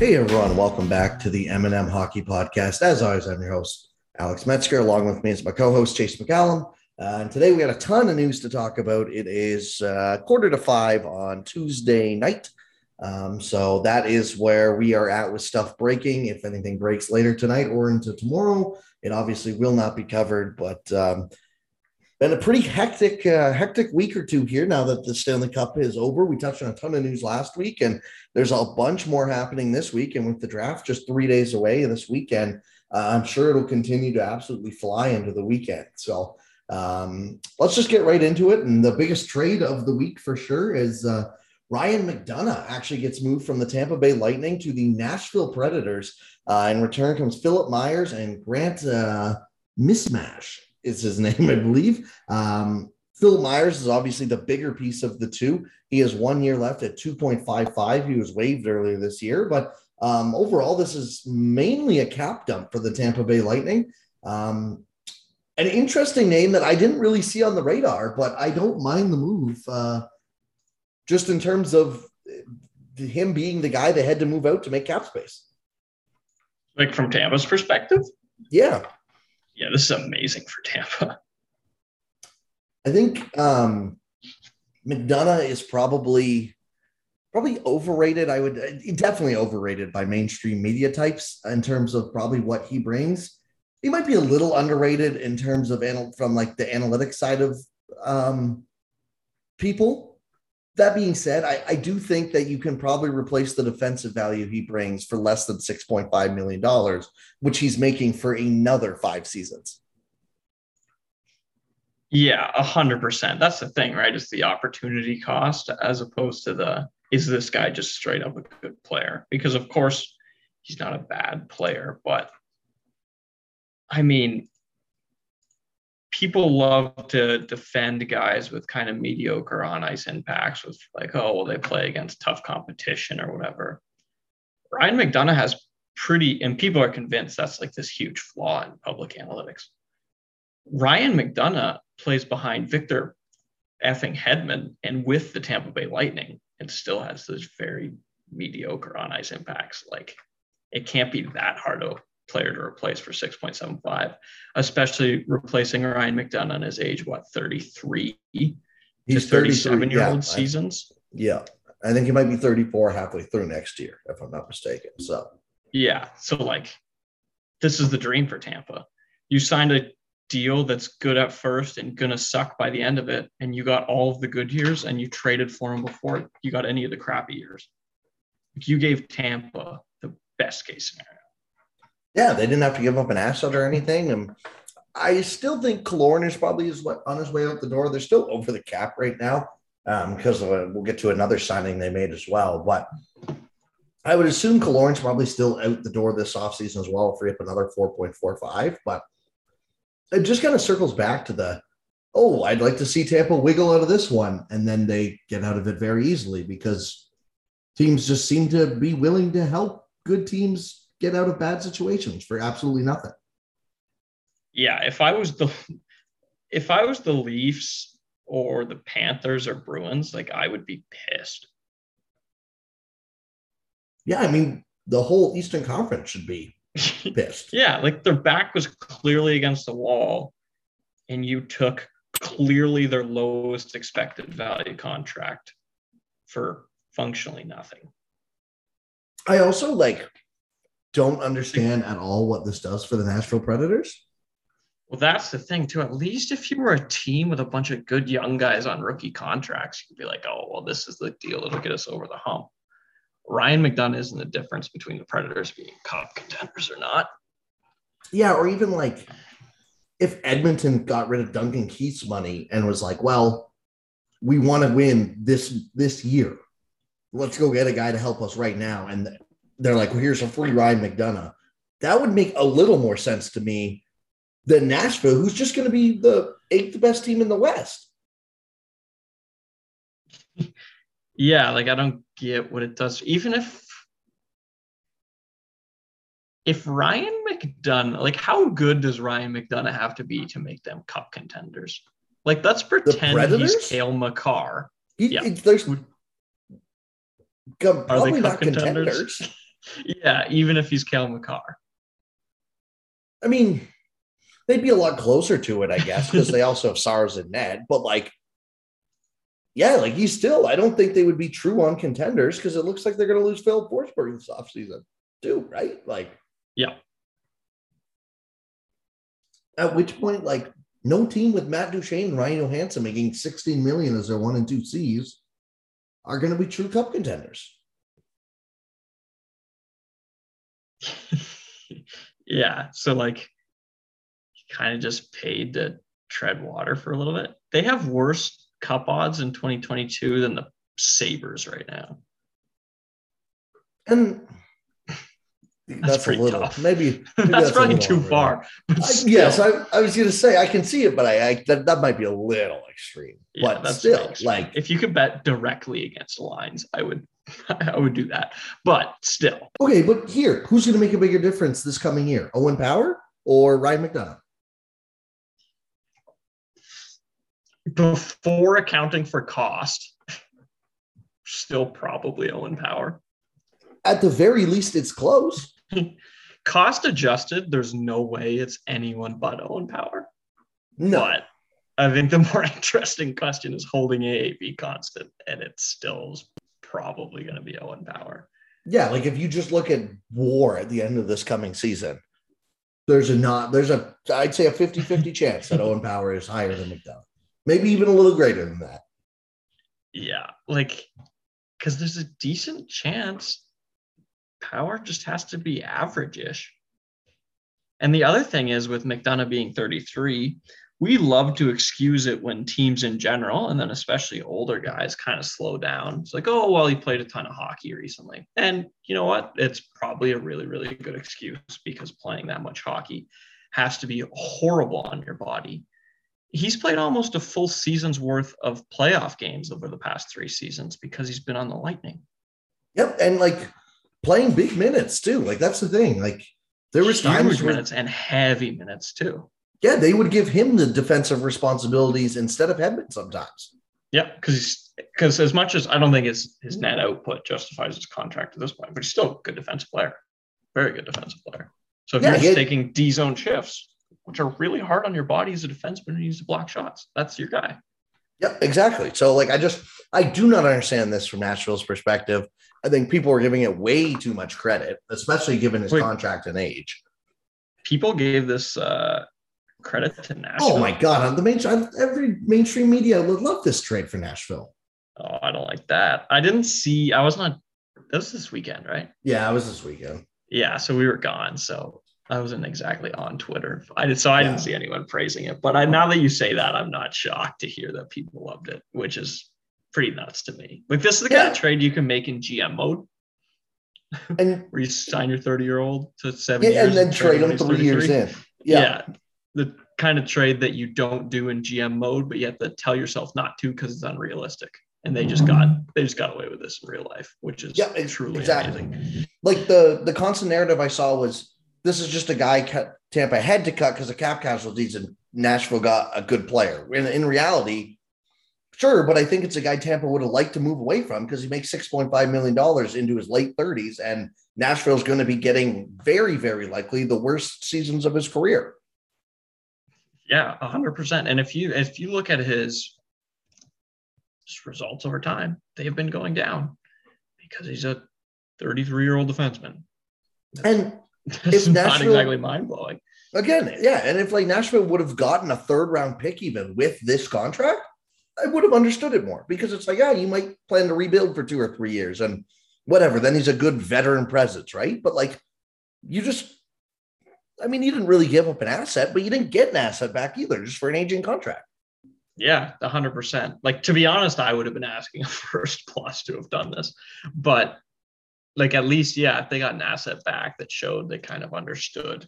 Hey everyone, welcome back to the M&M Hockey Podcast. As always, I'm your host, Alex Metzger. Along with me is my co-host, Chase McCallum. Uh, and today we got a ton of news to talk about. It is uh, quarter to five on Tuesday night. Um, so that is where we are at with stuff breaking. If anything breaks later tonight or into tomorrow, it obviously will not be covered. But um, been a pretty hectic, uh, hectic week or two here now that the Stanley Cup is over. We touched on a ton of news last week, and there's a bunch more happening this week. And with the draft just three days away this weekend, uh, I'm sure it'll continue to absolutely fly into the weekend. So um, let's just get right into it. And the biggest trade of the week for sure is uh, Ryan McDonagh actually gets moved from the Tampa Bay Lightning to the Nashville Predators. Uh, in return comes Philip Myers and Grant uh, Mismash is his name, I believe. Um, Phil Myers is obviously the bigger piece of the two. He has one year left at 2.55. He was waived earlier this year, but um, overall, this is mainly a cap dump for the Tampa Bay Lightning. Um, an interesting name that I didn't really see on the radar, but I don't mind the move. Uh, just in terms of him being the guy they had to move out to make cap space. Like from Tampa's perspective? Yeah yeah, this is amazing for Tampa. I think um, McDonagh is probably probably overrated. I would definitely overrated by mainstream media types in terms of probably what he brings. He might be a little underrated in terms of anal- from like the analytic side of um, people that being said, I, I, do think that you can probably replace the defensive value he brings for less than $6.5 million, which he's making for another five seasons. Yeah, a hundred percent. That's the thing, right? It's the opportunity cost as opposed to the is this guy just straight up a good player? Because of course he's not a bad player, but I mean, people love to defend guys with kind of mediocre on ice impacts with like, oh, well, they play against tough competition or whatever. Ryan McDonagh has pretty, and people are convinced that's like this huge flaw in public analytics. Ryan McDonagh plays behind Victor effing Hedman and with the Tampa Bay Lightning and still has those very mediocre on ice impacts. Like it can't be that hard to player to replace for 6.75, especially replacing Ryan McDonagh on his age, what, 33? He's 37 year old yeah, seasons. I, yeah. I think he might be 34 halfway through next year, if I'm not mistaken. So, yeah. So, like, this is the dream for Tampa. You signed a deal that's good at first and gonna suck by the end of it, and you got all of the good years, and you traded for him before you got any of the crappy years. You gave Tampa the best case scenario. Yeah, they didn't have to give up an asset or anything. And I still think Killorn is probably is on his way out the door. They're still over the cap right now um, because a, we'll get to another signing they made as well. But I would assume Killorn's probably still out the door this offseason as well, free up another 4.45. But it just kind of circles back to the, oh, I'd like to see Tampa wiggle out of this one. And then they get out of it very easily because teams just seem to be willing to help good teams get out of bad situations for absolutely nothing. Yeah, if I was the if I was the Leafs or the Panthers or Bruins, like I would be pissed. Yeah, I mean the whole Eastern Conference should be pissed. yeah, like their back was clearly against the wall, and you took clearly their lowest expected value contract for functionally nothing. I also like don't understand at all what this does for the Nashville Predators. Well, that's the thing too. At least if you were a team with a bunch of good young guys on rookie contracts, you'd be like, "Oh, well, this is the deal that'll get us over the hump." Ryan McDonagh isn't the difference between the Predators being cup contenders or not. Yeah, or even like if Edmonton got rid of Duncan Keith's money and was like, "Well, we want to win this this year. Let's go get a guy to help us right now," and they're like, well, here's a free Ryan McDonagh. That would make a little more sense to me than Nashville, who's just going to be the eighth best team in the West. Yeah, like I don't get what it does. Even if if Ryan McDonagh, like how good does Ryan McDonagh have to be to make them cup contenders? Like let's pretend he's Cale Makar. He, yeah. There's probably not contenders. contenders. yeah, even if he's Cale Makar. I mean, they'd be a lot closer to it, I guess, because they also have Saros and Ned. But like, yeah, like he's still. I don't think they would be true on contenders because it looks like they're going to lose Phil Forsberg this offseason too, right? Like, yeah. At which point, like, no team with Matt Duchene and Ryan Johansen making 16 million as their one and two C's are going to be true cup contenders. yeah. So like kind of just paid to tread water for a little bit. They have worse cup odds in 2022 than the Sabres right now. And that's, that's a little tough. Maybe, maybe that's, that's probably too far. I, yes, I, I, was going to say I can see it, but I, I that, that might be a little extreme. Yeah, but that's still, like if you could bet directly against lines, I would I would do that. But still, okay. But here, who's going to make a bigger difference this coming year? Owen Power or Ryan McDonagh? Before accounting for cost, still probably Owen Power. At the very least, it's close. Cost adjusted, there's no way it's anyone but Owen Power. No. But I think the more interesting question is holding AAV constant, and it still is probably going to be Owen Power. Yeah, like if you just look at war at the end of this coming season, there's a not there's a I'd say a 50-50 chance that Owen Power is higher than McDonagh. Maybe even a little greater than that. Yeah, like because there's a decent chance power just has to be average-ish. And the other thing is with McDonagh being 33, we love to excuse it when teams in general, and then especially older guys, kind of slow down. It's like, oh, well, he played a ton of hockey recently. And you know what? It's probably a really, really good excuse because playing that much hockey has to be horrible on your body. He's played almost a full season's worth of playoff games over the past three seasons because he's been on the Lightning. Yep. And like playing big minutes too. Like that's the thing. Like there was Huge times minutes and heavy minutes too. Yeah, they would give him the defensive responsibilities instead of Hedman sometimes. Yeah, because because as much as I don't think his his net output justifies his contract at this point, but he's still a good defensive player, very good defensive player. So if yeah, you're just taking D zone shifts, which are really hard on your body as a defenseman and you use to block shots, that's your guy. Yeah, exactly. So like I just I do not understand this from Nashville's perspective. I think people are giving it way too much credit, especially given his Wait, contract and age. People gave this uh, credit to Nashville. Oh my god! On the main, every mainstream media would love this trade for Nashville. Oh, I don't like that. I didn't see. I was not. That was this weekend, right? Yeah, I was this weekend. Yeah, so we were gone. So I wasn't exactly on Twitter. I did, so I yeah. didn't see anyone praising it. But I, now that you say that, I'm not shocked to hear that people loved it, which is pretty nuts to me. Like this is the yeah. kind of trade you can make in GM mode. And where you sign your 30 year old to seven yeah, and then trade them three years in. Yeah. yeah. The kind of trade that you don't do in GM mode, but you have to tell yourself not to because it's unrealistic. And they just mm-hmm. got they just got away with this in real life, which is yeah, truly exactly. Amazing. Like the the constant narrative I saw was this is just a guy cut Tampa had to cut because of cap casualties and Nashville got a good player. In, in reality, Sure, but I think it's a guy Tampa would have liked to move away from because he makes $6.5 million into his late 30s. And Nashville's going to be getting very, very likely the worst seasons of his career. Yeah, 100%. And if you if you look at his, his results over time, they have been going down because he's a 33 year old defenseman. And it's not exactly mind blowing. Again, yeah. And if like Nashville would have gotten a third round pick even with this contract, I would have understood it more because it's like, yeah, you might plan to rebuild for two or three years and whatever. Then he's a good veteran presence, right? But like, you just, I mean, you didn't really give up an asset, but you didn't get an asset back either, just for an aging contract. Yeah, hundred percent. Like to be honest, I would have been asking a first plus to have done this, but like at least, yeah, if they got an asset back that showed they kind of understood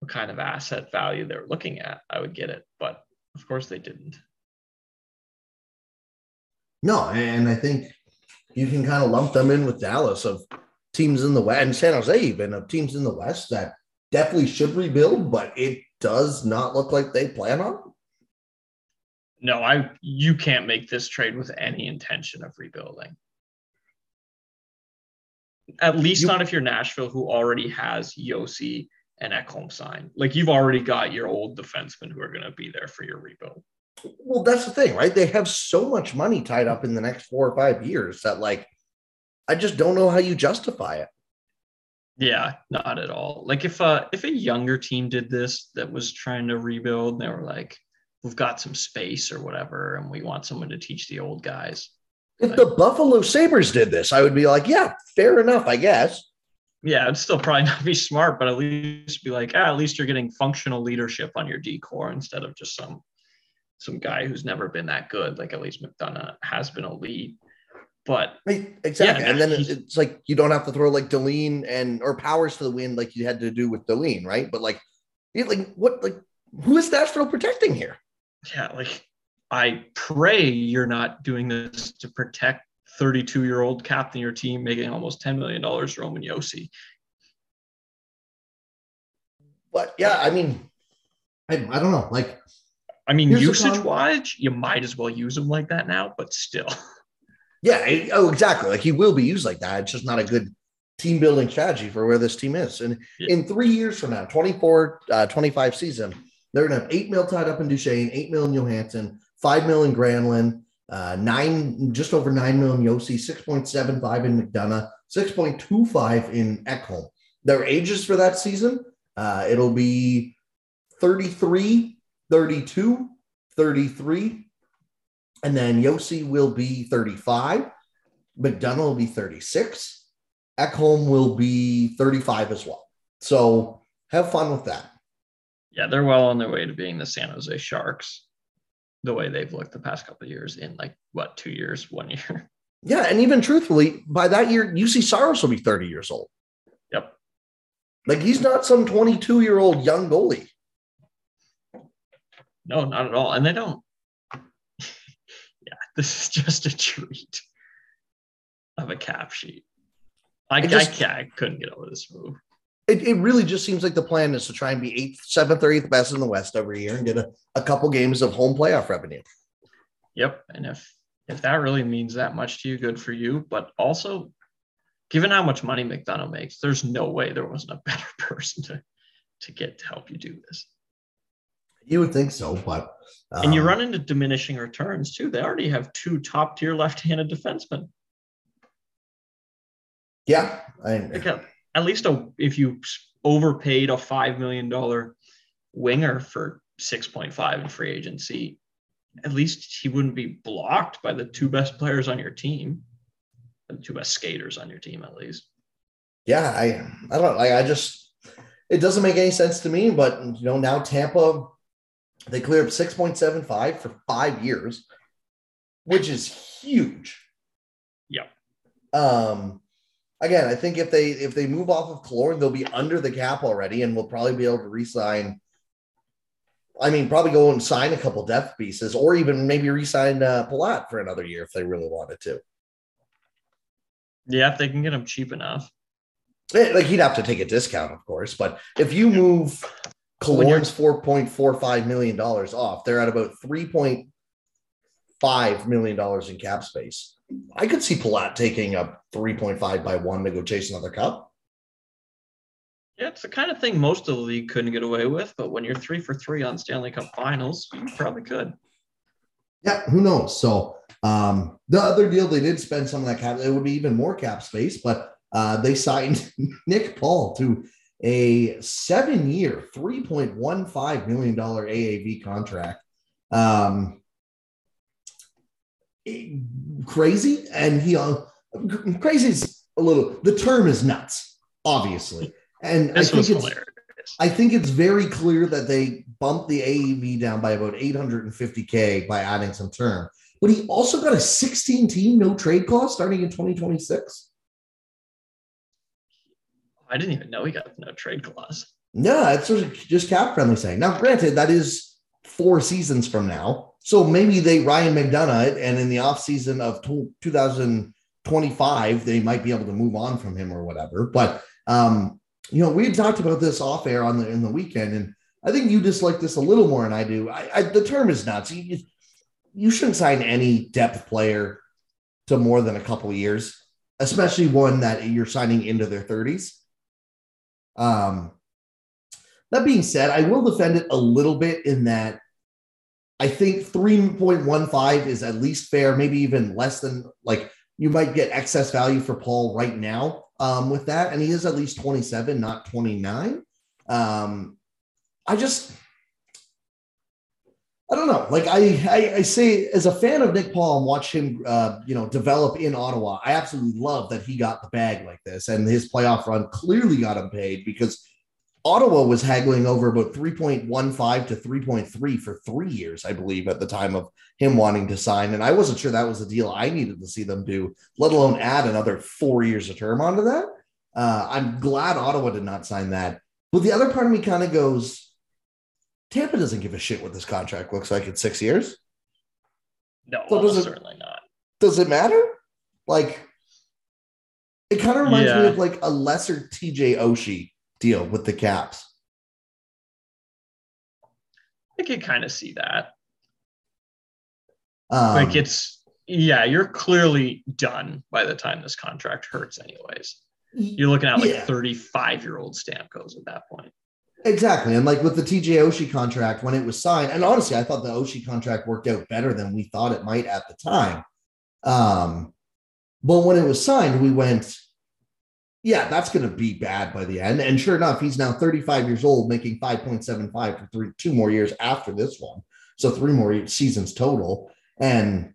what kind of asset value they're looking at, I would get it. But of course, they didn't. No, and I think you can kind of lump them in with Dallas of teams in the West and San Jose even of teams in the West that definitely should rebuild, but it does not look like they plan on. No, I you can't make this trade with any intention of rebuilding. At least you, not if you're Nashville, who already has Josi and Ekholm signed. Like you've already got your old defensemen who are going to be there for your rebuild. Well, that's the thing, right? They have so much money tied up in the next four or five years that, like, I just don't know how you justify it. Yeah, not at all. Like if uh if a younger team did this that was trying to rebuild, they were like, we've got some space or whatever, and we want someone to teach the old guys. If but, the Buffalo Sabres did this, I would be like, yeah, fair enough, I guess. Yeah, it'd still probably not be smart, but at least be like, ah, at least you're getting functional leadership on your decor instead of just some some guy who's never been that good. Like at least McDonagh has been elite. But exactly, yeah, and then it's like you don't have to throw like Dahlin and or Powers to the wind like you had to do with Dahlin, right? But like, like what, like who is Nashville protecting here? Yeah, like I pray you're not doing this to protect 32 year old captain your team making almost 10 million dollars, Roman Josi. But yeah, I mean, I, I don't know, like. I mean, usage wise, you might as well use them like that now, but still. Yeah. Oh, exactly. Like he will be used like that. It's just not a good team building strategy for where this team is. And yeah. in three years from now, 24, uh, 25 season, they're going to have eight mil tied up in Duchene, eight mil in Johansen, five mil in Granlund, uh, nine, just over nine mil in Josi, 6.75 in McDonagh, 6.25 in Ekholm. Their ages for that season, uh, it'll be 33, 32, 33, and then Josi will be 35. McDonagh will be 36. Ekholm will be 35 as well. So have fun with that. Yeah, they're well on their way to being the San Jose Sharks, the way they've looked the past couple of years in like what, two years, one year. Yeah, and even truthfully, by that year, Juuse Saros will be 30 years old. Yep. Like he's not some 22 year old young goalie. No, not at all. And they don't this is just a treat of a cap sheet. I, just, I, I couldn't get over this move. It, it really just seems like the plan is to try and be eighth, seventh, or eighth best in the West every year and get a, a couple games of home playoff revenue. Yep. And if if that really means that much to you, good for you. But also, given how much money McDonagh makes, there's no way there wasn't a better person to to get to help you do this. You would think so, but um, and you um, run into diminishing returns too. They already have two top tier left handed defensemen. Yeah, I, like at, at least a, if you overpaid a five million dollar winger for six point five in free agency, at least he wouldn't be blocked by the two best players on your team, the two best skaters on your team, at least. Yeah, I I don't like I just it doesn't make any sense to me, but you know now Tampa they cleared 6.75 for five years, which is huge. Yeah. Um, again, I think if they if they move off of Killorn, they'll be under the cap already, and we'll probably be able to re-sign. I mean, probably go and sign a couple depth pieces, or even maybe re-sign uh, Palat for another year if they really wanted to. Yeah, if they can get him cheap enough. Eh, like he'd have to take a discount, of course, but if you move Killorn's four point four five million dollars off. They're at about three point five million dollars in cap space. I could see Palat taking a three point five by one to go chase another cup. Yeah, it's the kind of thing most of the league couldn't get away with, but when you're three for three on Stanley Cup Finals, you probably could. Yeah, who knows? So um, the other deal they did spend some of that cap. It would be even more cap space, but uh, they signed Nick Paul to a seven year, $3.15 million AAV contract. Um, crazy. And he, uh, crazy is a little, the term is nuts, obviously. And this I think it's, hilarious. I think it's very clear that they bumped the AAV down by about 850K by adding some term. But he also got a 16 team no trade clause starting in 2026. I didn't even know he got no trade clause. No, it's just cap friendly saying. Now, granted, that is four seasons from now. So maybe they Ryan McDonagh and in the offseason of 2025, they might be able to move on from him or whatever. But um, you know, we had talked about this off air on the in the weekend, and I think you dislike this a little more than I do. I, I the term is nuts. You, you shouldn't sign any depth player to more than a couple years especially one that you're signing into their 30s. Um, that being said, I will defend it a little bit in that I think 3.15 is at least fair, maybe even less than like you might get excess value for Paul right now um, with that. And he is at least 27, not 29. Um, I just, I don't know. Like I, I, I, say, as a fan of Nick Paul and watch him, uh, you know, develop in Ottawa, I absolutely love that he got the bag like this, and his playoff run clearly got him paid because Ottawa was haggling over about 3.15 to 3.3 for three years, I believe, at the time of him wanting to sign. And I wasn't sure that was a deal I needed to see them do, let alone add another four years of term onto that. Uh, I'm glad Ottawa did not sign that. But the other part of me kind of goes, Tampa doesn't give a shit what this contract looks like in six years. No, so does it, certainly not. Does it matter? Like, it kind of reminds yeah. me of like a lesser TJ Oshie deal with the Caps. I could kind of see that. Um, like it's yeah, you're clearly done by the time this contract hurts, anyways. You're looking at like yeah. 35 year old Stamkos at that point. Exactly. And like with the TJ Oshie contract, when it was signed, and honestly, I thought the Oshie contract worked out better than we thought it might at the time. Um, but when it was signed, we went, yeah, that's going to be bad by the end. And sure enough, he's now 35 years old, making 5.75 for three, two more years after this one. So three more seasons total. And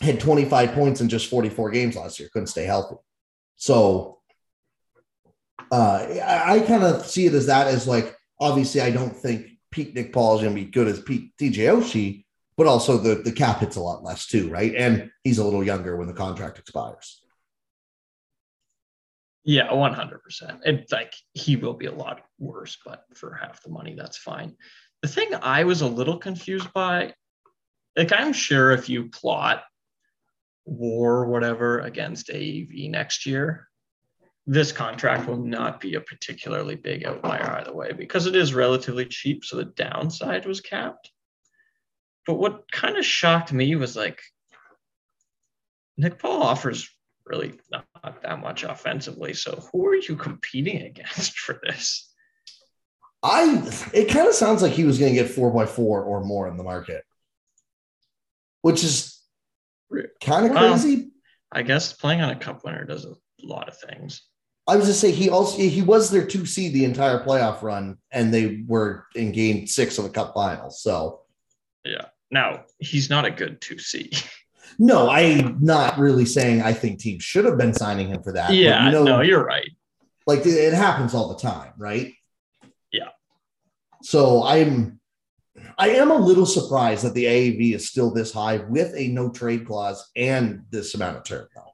had 25 points in just 44 games last year, couldn't stay healthy. So uh, I, I kind of see it as that as like, obviously, I don't think peak Nick Paul is going to be good as peak TJ Oshie, but also the, the cap hits a lot less too, right? And he's a little younger when the contract expires. Yeah, one hundred percent. It's like he will be a lot worse, but for half the money, that's fine. The thing I was a little confused by, like, I'm sure if you plot war whatever against AAV next year, this contract will not be a particularly big outlier either way because it is relatively cheap. So the downside was capped. But what kind of shocked me was like Nick Paul offers really not that much offensively. So who are you competing against for this? I it kind of sounds like he was going to get four by four or more in the market, which is kind of crazy. I guess playing on a cup winner does a lot of things. I was just say he also he was their two seed the entire playoff run, and they were in game six of the cup finals. So yeah, now he's not a good two seed. No, I'm not really saying I think teams should have been signing him for that. Yeah, you know, no, you're right. Like it happens all the time, right? Yeah. So I'm I am a little surprised that the AAV is still this high with a no trade clause and this amount of term though.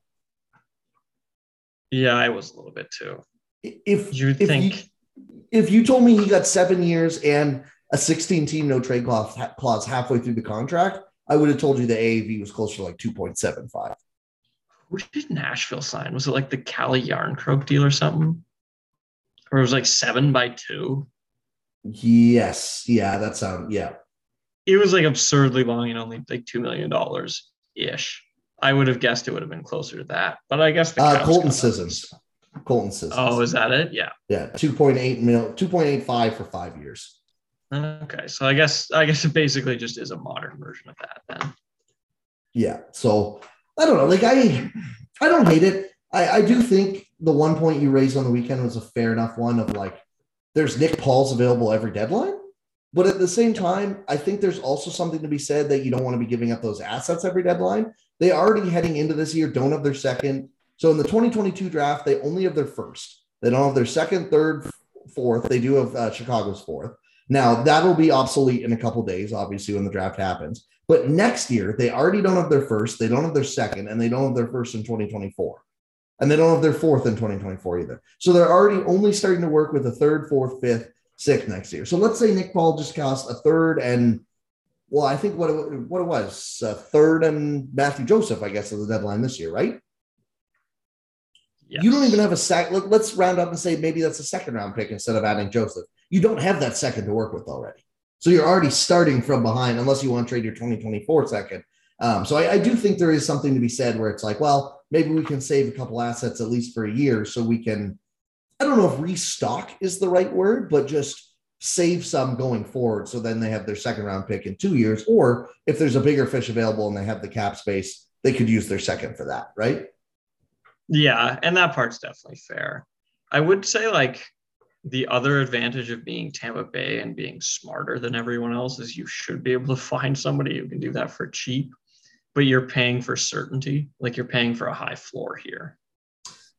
Yeah, I was a little bit too. If you think you, if you told me he got seven years and a 16 team no trade clause, clause halfway through the contract, I would have told you the AAV was closer to like 2.75. Who did Nashville sign? Was it like the Calle Järnkrok deal or something? Or it was like seven by two? Yes. Yeah, that sounds, yeah. It was like absurdly long and only like $2 million ish. I would have guessed it would have been closer to that. But I guess the uh, Colton Sissons. Colton Sissons. Oh, is that it? Yeah. Yeah. 2.8 mil, 2.85 for five years. Okay, so I guess I guess it basically just is a modern version of that then. Yeah. So I don't know. Like I I don't hate it. I, I do think the one point you raised on the weekend was a fair enough one of like there's Nick Paul's available every deadline. But at the same time, I think there's also something to be said that you don't want to be giving up those assets every deadline. They already heading into this year don't have their second. So in the 2022 draft, they only have their first. They don't have their second, third, fourth. They do have uh, Chicago's fourth. Now, that'll be obsolete in a couple days, obviously, when the draft happens. But next year, they already don't have their first, they don't have their second, and they don't have their first in 2024. And they don't have their fourth in 2024 either. So they're already only starting to work with a third, fourth, fifth, sixth next year. So let's say Nick Paul just cost a third and, well, I think what it, what it was, a third and Matthew Joseph, I guess, is the deadline this year, right? Yes. You don't even have a sec. Let's round up and say maybe that's a second round pick instead of adding Joseph you don't have that second to work with already. So you're already starting from behind, unless you want to trade your 2024 second. Um, so I, I, do think there is something to be said where it's like, well, maybe we can save a couple assets at least for a year so we can, I don't know if restock is the right word, but just save some going forward. So then they have their second round pick in two years. Or if there's a bigger fish available and they have the cap space, they could use their second for that, right? Yeah. And that part's definitely fair. I would say, like, the other advantage of being Tampa Bay and being smarter than everyone else is you should be able to find somebody who can do that for cheap, but you're paying for certainty. Like you're paying for a high floor here.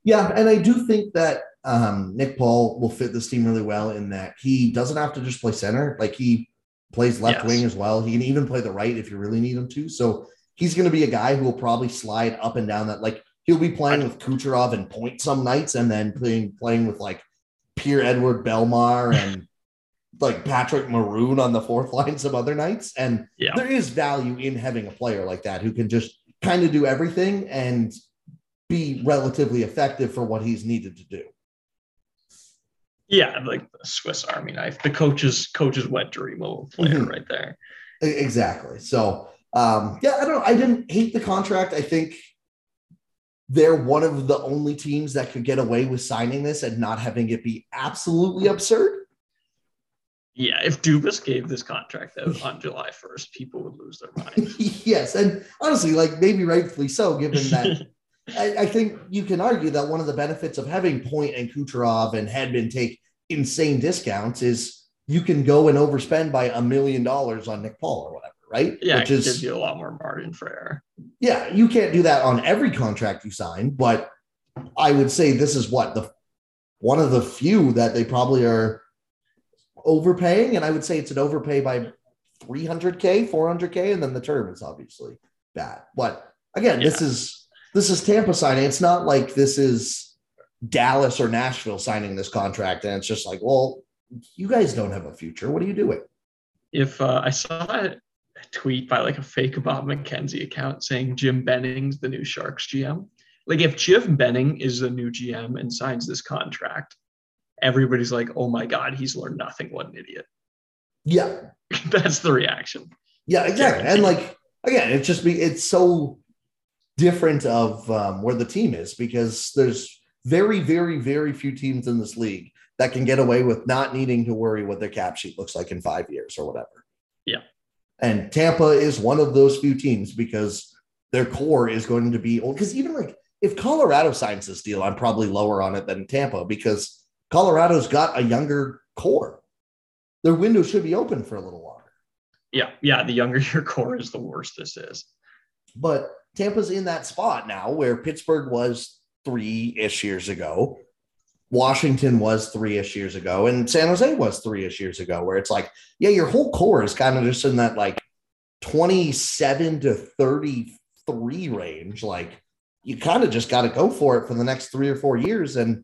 Yeah, and I do think that um, Nick Paul will fit this team really well in that he doesn't have to just play center. Like he plays left yes. wing as well. He can even play the right if you really need him to. So he's going to be a guy who will probably slide up and down that. Like he'll be playing with Kucherov and point some nights, and then playing playing with like Pierre-Edouard Bellemare and like Patrick Maroon on the fourth line some other nights. And yeah. there is value in having a player like that who can just kind of do everything and be relatively effective for what he's needed to do. Yeah, like the Swiss Army knife, the coach's coach's wet dream of player mm-hmm. right there. Exactly. So um, yeah, I don't I didn't hate the contract. I think they're one of the only teams that could get away with signing this and not having it be absolutely absurd. Yeah, if Dubas gave this contract out on July 1st, people would lose their minds. yes. And honestly, like maybe rightfully so, given that I, I, think you can argue that one of the benefits of having Point and Kucherov and Hedman take insane discounts is you can go and overspend by a million dollars on Nick Paul or whatever right? Yeah, Which is, gives you a lot more margin for error. Yeah, you can't do that on every contract you sign, but I would say this is what the one of the few that they probably are overpaying, and I would say it's an overpay by 300k, 400k, and then the term is obviously bad. But again, yeah. this is this is Tampa signing. It's not like this is Dallas or Nashville signing this contract, and it's just like, well, you guys don't have a future. What are you doing? If uh, I saw a tweet by like a fake Bob McKenzie account saying Jim Benning's the new Sharks GM. Like if Jim Benning is the new GM and signs this contract, everybody's like, "Oh my god, he's learned nothing. What an idiot." Yeah, that's the reaction. Yeah, exactly. And like again, it's just be it's so different of um, where the team is because there's very, very, very few teams in this league that can get away with not needing to worry what their cap sheet looks like in five years or whatever. Yeah. And Tampa is one of those few teams because their core is going to be old. Because even like if Colorado signs this deal, I'm probably lower on it than Tampa because Colorado's got a younger core. Their window should be open for a little longer. Yeah, yeah. The younger your core is, the worse this is. But Tampa's in that spot now where Pittsburgh was three ish years ago. Washington was three ish years ago, and San Jose was three ish years ago, where it's like, yeah, your whole core is kind of just in that like 27 to 33 range. Like, you kind of just got to go for it for the next three or four years. And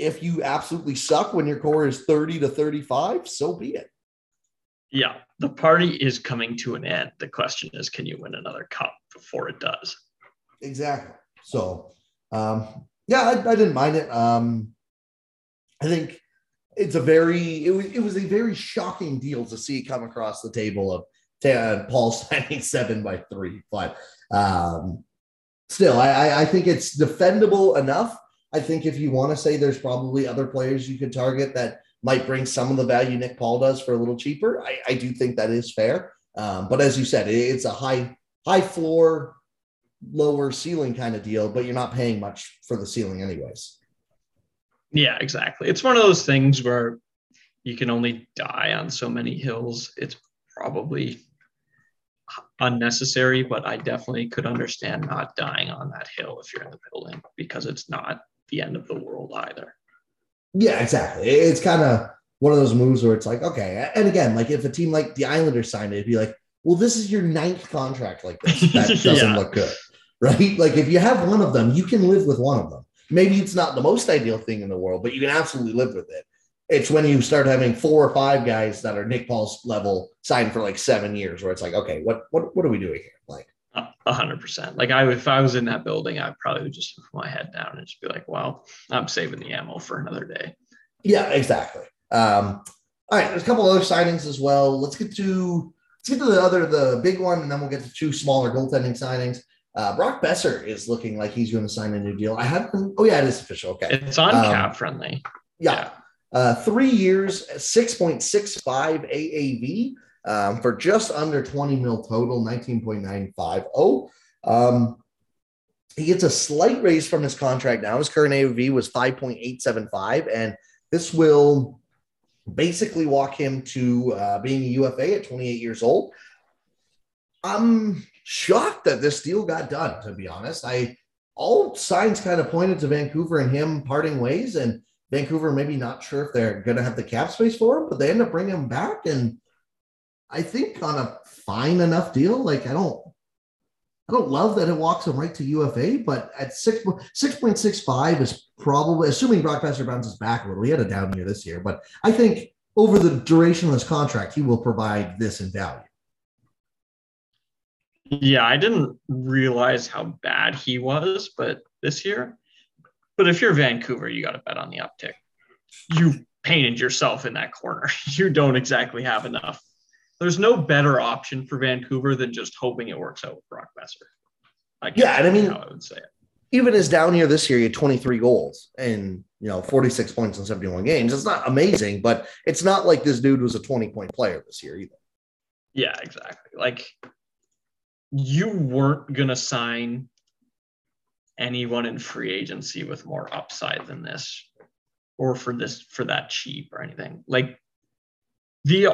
if you absolutely suck when your core is 30 to 35, so be it. Yeah, the party is coming to an end. The question is, can you win another cup before it does? Exactly. So, um, yeah, I, I didn't mind it. Um, I think it's a very it was it was a very shocking deal to see come across the table of Paul signing seven by three, but um, still, I, I think it's defendable enough. I think if you want to say there's probably other players you could target that might bring some of the value Nick Paul does for a little cheaper, I, I do think that is fair. Um, but as you said, it, it's a high high floor, lower ceiling kind of deal, but you're not paying much for the ceiling anyways. Yeah, exactly. It's one of those things where you can only die on so many hills. It's probably unnecessary, but I definitely could understand not dying on that hill if you're in the building because it's not the end of the world either. Yeah, exactly. It's kind of one of those moves where it's like, okay. And again, like if a team like the Islanders signed it, it'd be like, well, this is your ninth contract like this. That doesn't yeah. look good. Right. Like if you have one of them, you can live with one of them maybe it's not the most ideal thing in the world, but you can absolutely live with it. It's when you start having four or five guys that are Nick Paul's level signed for like seven years, where it's like, okay, what what what are we doing here? Like hundred percent. Like I, if I was in that building, I probably would just put my head down and just be like, well, I'm saving the ammo for another day. Yeah, exactly. Um, all right, there's a couple other signings as well. Let's get to let's get to the other the big one, and then we'll get to two smaller goaltending signings. Uh, Brock Boeser is looking like he's going to sign a new deal. I haven't. Oh yeah, it is official. Okay, it's on um, cap friendly. Yeah, yeah. Uh, three years, six point six five AAV um, for just under twenty mil total, nineteen point nine five oh. Um, he gets a slight raise from his contract now. His current AAV was five point eight seven five, and this will basically walk him to uh, being a UFA at 28 years old. I'm shocked that this deal got done, to be honest. I all signs kind of pointed to Vancouver and him parting ways, and Vancouver maybe not sure if they're going to have the cap space for him, but they end up bringing him back, and I think on a fine enough deal. Like I don't, I don't love that it walks him right to UFA, but at six six point six five is probably assuming Brock Boeser bounces back a little. He had a down year this year, but I think over the duration of his contract, he will provide this in value. Yeah, I didn't realize how bad he was, but this year. But if you're Vancouver, you got to bet on the uptick. You painted yourself in that corner. You don't exactly have enough. There's no better option for Vancouver than just hoping it works out with Brock Boeser. I yeah, and I mean, I would say it. Even his down here this year, he had 23 goals and you know 46 points in 71 games. It's not amazing, but it's not like this dude was a 20 point player this year either. Yeah, exactly. Like you weren't going to sign anyone in free agency with more upside than this or for this for that cheap or anything like the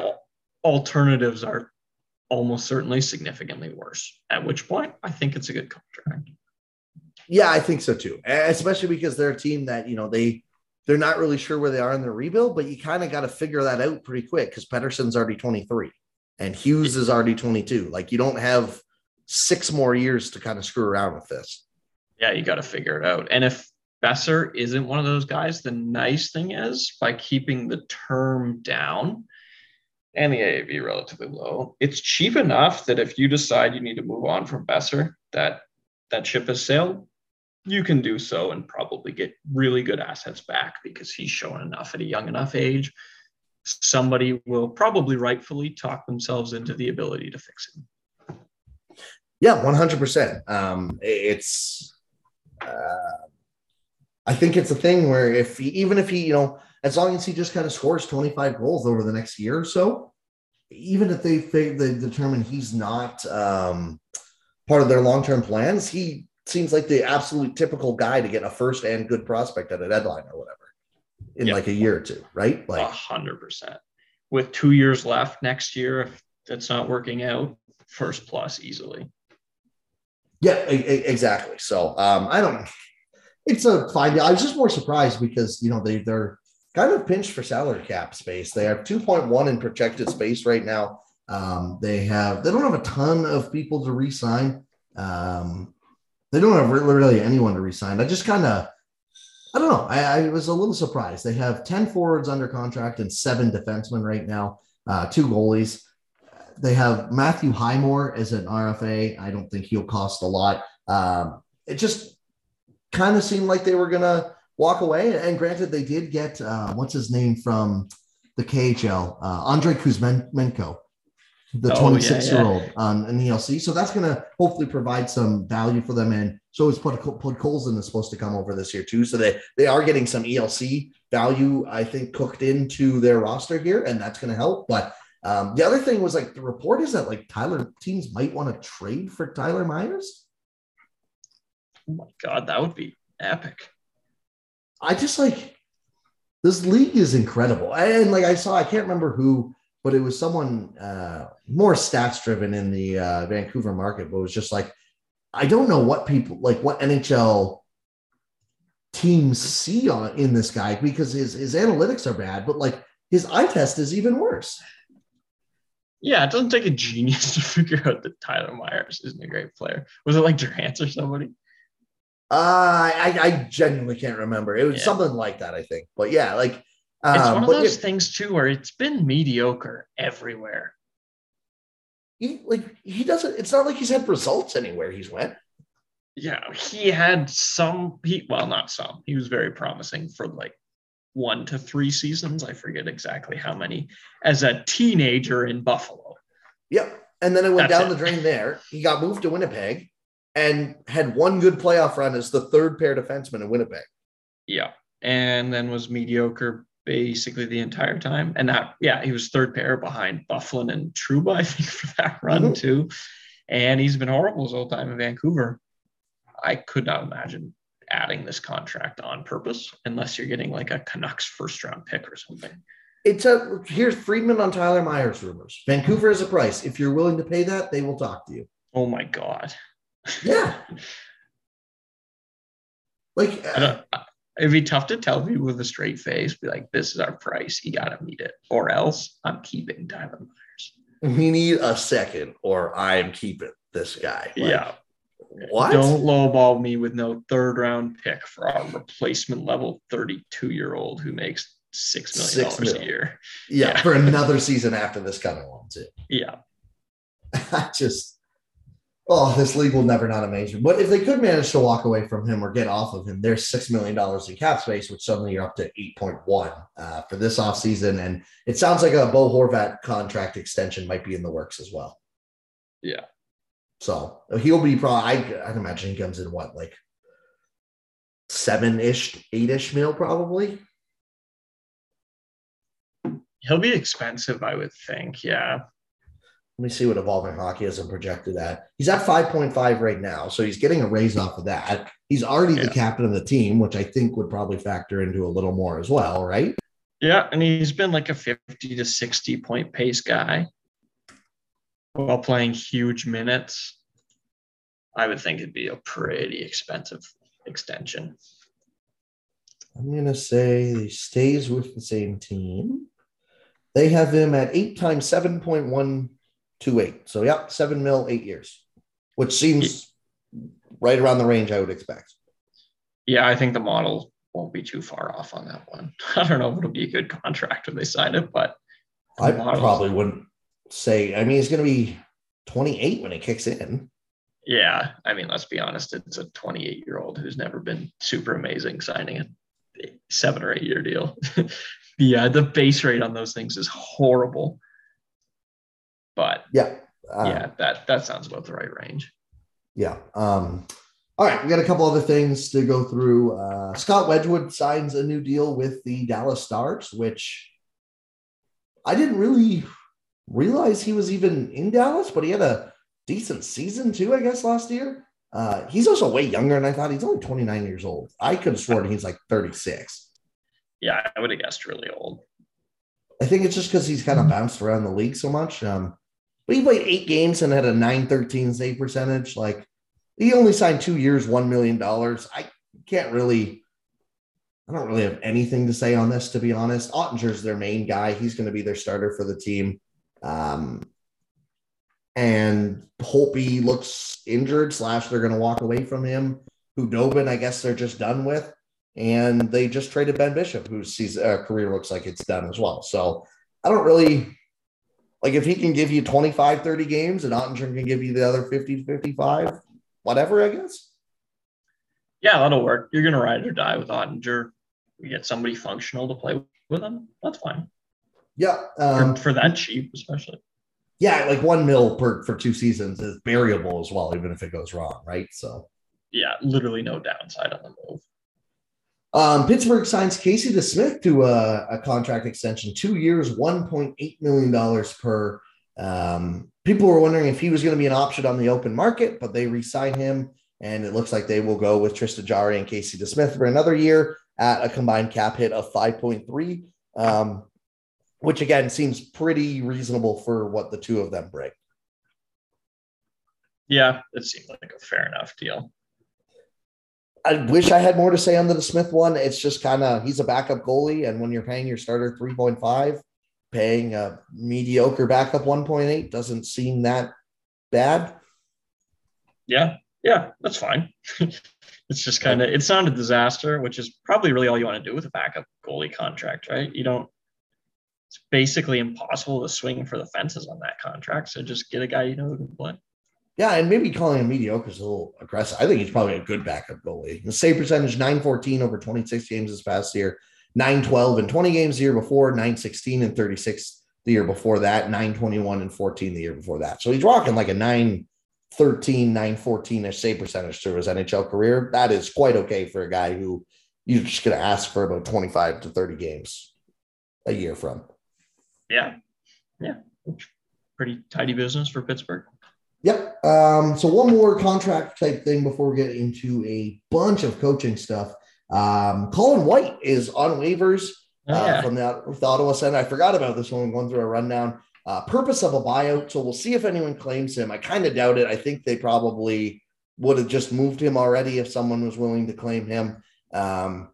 alternatives are almost certainly significantly worse at which point i think it's a good contract yeah i think so too especially because they're a team that you know they they're not really sure where they are in the rebuild but you kind of got to figure that out pretty quick because Pettersson's already 23 and hughes is already 22 like you don't have six more years to kind of screw around with this. Yeah, you got to figure it out. And if Boeser isn't one of those guys, the nice thing is by keeping the term down and the AAV relatively low, it's cheap enough that if you decide you need to move on from Boeser, that that ship has sailed, you can do so and probably get really good assets back because he's shown enough at a young enough age. Somebody will probably rightfully talk themselves into the ability to fix him. Yeah, one hundred percent. Um, it's. Uh, I think it's a thing where if he, even if he, you know, as long as he just kind of scores twenty five goals over the next year or so, even if they they determine he's not um, part of their long term plans, he seems like the absolute typical guy to get a first and good prospect at a deadline or whatever in yep. like a year or two, right? Like hundred percent. With two years left next year, if that's not working out, first plus easily. Yeah, exactly. So um, I don't. It's a fine. I was just more surprised because you know they they're kind of pinched for salary cap space. They have two point one in projected space right now. Um, they have they don't have a ton of people to resign. Um, they don't have really, really anyone to resign. I just kind of I don't know. I, I, was a little surprised. They have 10 forwards under contract and seven defensemen right now, uh, two goalies. They have Matthew Highmore as an RFA. I don't think he'll cost a lot. Um, it just kind of seemed like they were going to walk away. And granted, they did get uh, what's his name from the KHL, uh, Andrei Kuzmenko, the 26 year old on an ELC. So that's going to hopefully provide some value for them. And so is Podkolzin is supposed to come over this year too. So they, they are getting some ELC value, I think, cooked into their roster here, and that's going to help. But um, the other thing was like the report is that like Tyler teams might want to trade for Tyler Myers. Oh my god, that would be epic. I just like this league is incredible. And like I saw, I can't remember who, but it was someone uh, more stats driven in the uh, Vancouver market, but it was just like, I don't know what people like what NHL teams see on in this guy because his his analytics are bad, but like his eye test is even worse. Yeah, it doesn't take a genius to figure out that Tyler Myers isn't a great player. Was it like Durant or somebody? Uh, I, I genuinely can't remember. It was yeah. something like that, I think. But yeah, like um, it's one of those things too where it's been mediocre everywhere. He like he doesn't. It's not like he's had results anywhere he's went. Yeah, he had some. He well, not some. He was very promising for like one to three seasons. I forget exactly how many as a teenager in Buffalo. Yep. And then it went That's down it. the drain there. He got moved to Winnipeg. And had one good playoff run as the third pair defenseman in Winnipeg. Yeah. And then was mediocre basically the entire time. And that, yeah, he was third pair behind Byfuglien and Trouba, I think, for that run mm-hmm. too. And he's been horrible his whole time in Vancouver. I could not imagine adding this contract on purpose unless you're getting like a Canucks first round pick or something. It's a here's Friedman on Tyler Myers rumors. Vancouver is a price. If you're willing to pay that, they will talk to you. Oh my god. Yeah. like uh, it'd be tough to tell people with a straight face, be like, "This is our price. You got to meet it, or else I'm keeping Tyler Myers." We need a second, or I'm keeping this guy. Like, yeah. What? Don't lowball me with no third round pick for our replacement level 32 year old who makes six million dollars a year. Yeah, yeah, for another season after this coming one too. Yeah. I just oh, this league will never not amaze me. But if they could manage to walk away from him or get off of him, there's six million dollars in cap space, which suddenly you're up to 8.1 uh, for this offseason. And it sounds like a Bo Horvat contract extension might be in the works as well. Yeah. So he'll be probably, I, I'd imagine he comes in what, like seven ish, eight ish mil probably. He'll be expensive, I would think. Yeah. Let me see what evolving hockey has him projected at. He's at 5.5 right now. So he's getting a raise off of that. He's already yeah. the captain of the team, which I think would probably factor into a little more as well, right? Yeah. And he's been like a 50 to 60 point pace guy while playing huge minutes. I would think it'd be a pretty expensive extension. I'm going to say he stays with the same team. They have him at eight times 7.128. So, yeah, seven mil, eight years, which seems right around the range I would expect. Yeah, I think the model won't be too far off on that one. I don't know if it'll be a good contract when they sign it, but I probably wouldn't say. I mean, he's going to be 28 when he kicks in. Yeah, I mean, let's be honest. It's a 28 year old who's never been super amazing signing a seven or eight year deal. yeah, the base rate on those things is horrible. But yeah, uh, yeah, that that sounds about the right range. Yeah. Um, all right, we got a couple other things to go through. Uh, Scott Wedgewood signs a new deal with the Dallas Stars, which I didn't really realize he was even in Dallas, but he had a decent season too, I guess, last year. Uh, he's also way younger than I thought. He's only 29 years old. I could have sworn he's like 36. Yeah, I would have guessed really old. I think it's just because he's kind of bounced around the league so much. Um, but he played eight games and had a 913 save percentage. Like he only signed two years, $1 million. I can't really, I don't really have anything to say on this, to be honest. Oettinger's their main guy. He's going to be their starter for the team. Um, and Holtby looks injured, slash, they're going to walk away from him. Khudobin, I guess they're just done with. And they just traded Ben Bishop, whose uh, career looks like it's done as well. So I don't really like if he can give you 25, 30 games and Oettinger can give you the other 50 55, whatever, I guess. Yeah, that'll work. You're going to ride or die with Oettinger. We get somebody functional to play with him. That's fine. Yeah. Um, for, for that cheap, especially yeah, like one mil per for two seasons is variable as well, even if it goes wrong, right? So yeah, literally no downside on the move. Um, Pittsburgh signs Casey DeSmith to a, a contract extension, two years, $1.8 million per. Um, people were wondering if he was going to be an option on the open market, but they re sign him. And it looks like they will go with Tristan Jarry and Casey DeSmith for another year at a combined cap hit of 5.3. Um, which again seems pretty reasonable for what the two of them bring. Yeah, it seemed like a fair enough deal. I wish I had more to say on the Smith one. It's just kind of he's a backup goalie, and when you're paying your starter 3.5, paying a mediocre backup 1.8 doesn't seem that bad. Yeah, yeah, that's fine. it's just kind of it's not a disaster, which is probably really all you want to do with a backup goalie contract, right? You don't it's basically impossible to swing for the fences on that contract. So just get a guy you know who can play. Yeah, and maybe calling him mediocre is a little aggressive. I think he's probably a good backup goalie. The save percentage 914 over 26 games this past year, 912 and 20 games the year before, 916 and 36 the year before that, 921 and 14 the year before that. So he's rocking like a 9 13, 9, 14 ish save percentage through his NHL career. That is quite okay for a guy who you're just going to ask for about 25 to 30 games a year from. Yeah. Yeah. Pretty tidy business for Pittsburgh. Yep. Um, so one more contract type thing before we get into a bunch of coaching stuff. Um, Colin White is on waivers oh, uh, yeah. from the, the Ottawa Senators. I forgot about this one going through a rundown. Uh, purpose of a buyout. So we'll see if anyone claims him. I kind of doubt it. I think they probably would have just moved him already if someone was willing to claim him. Um,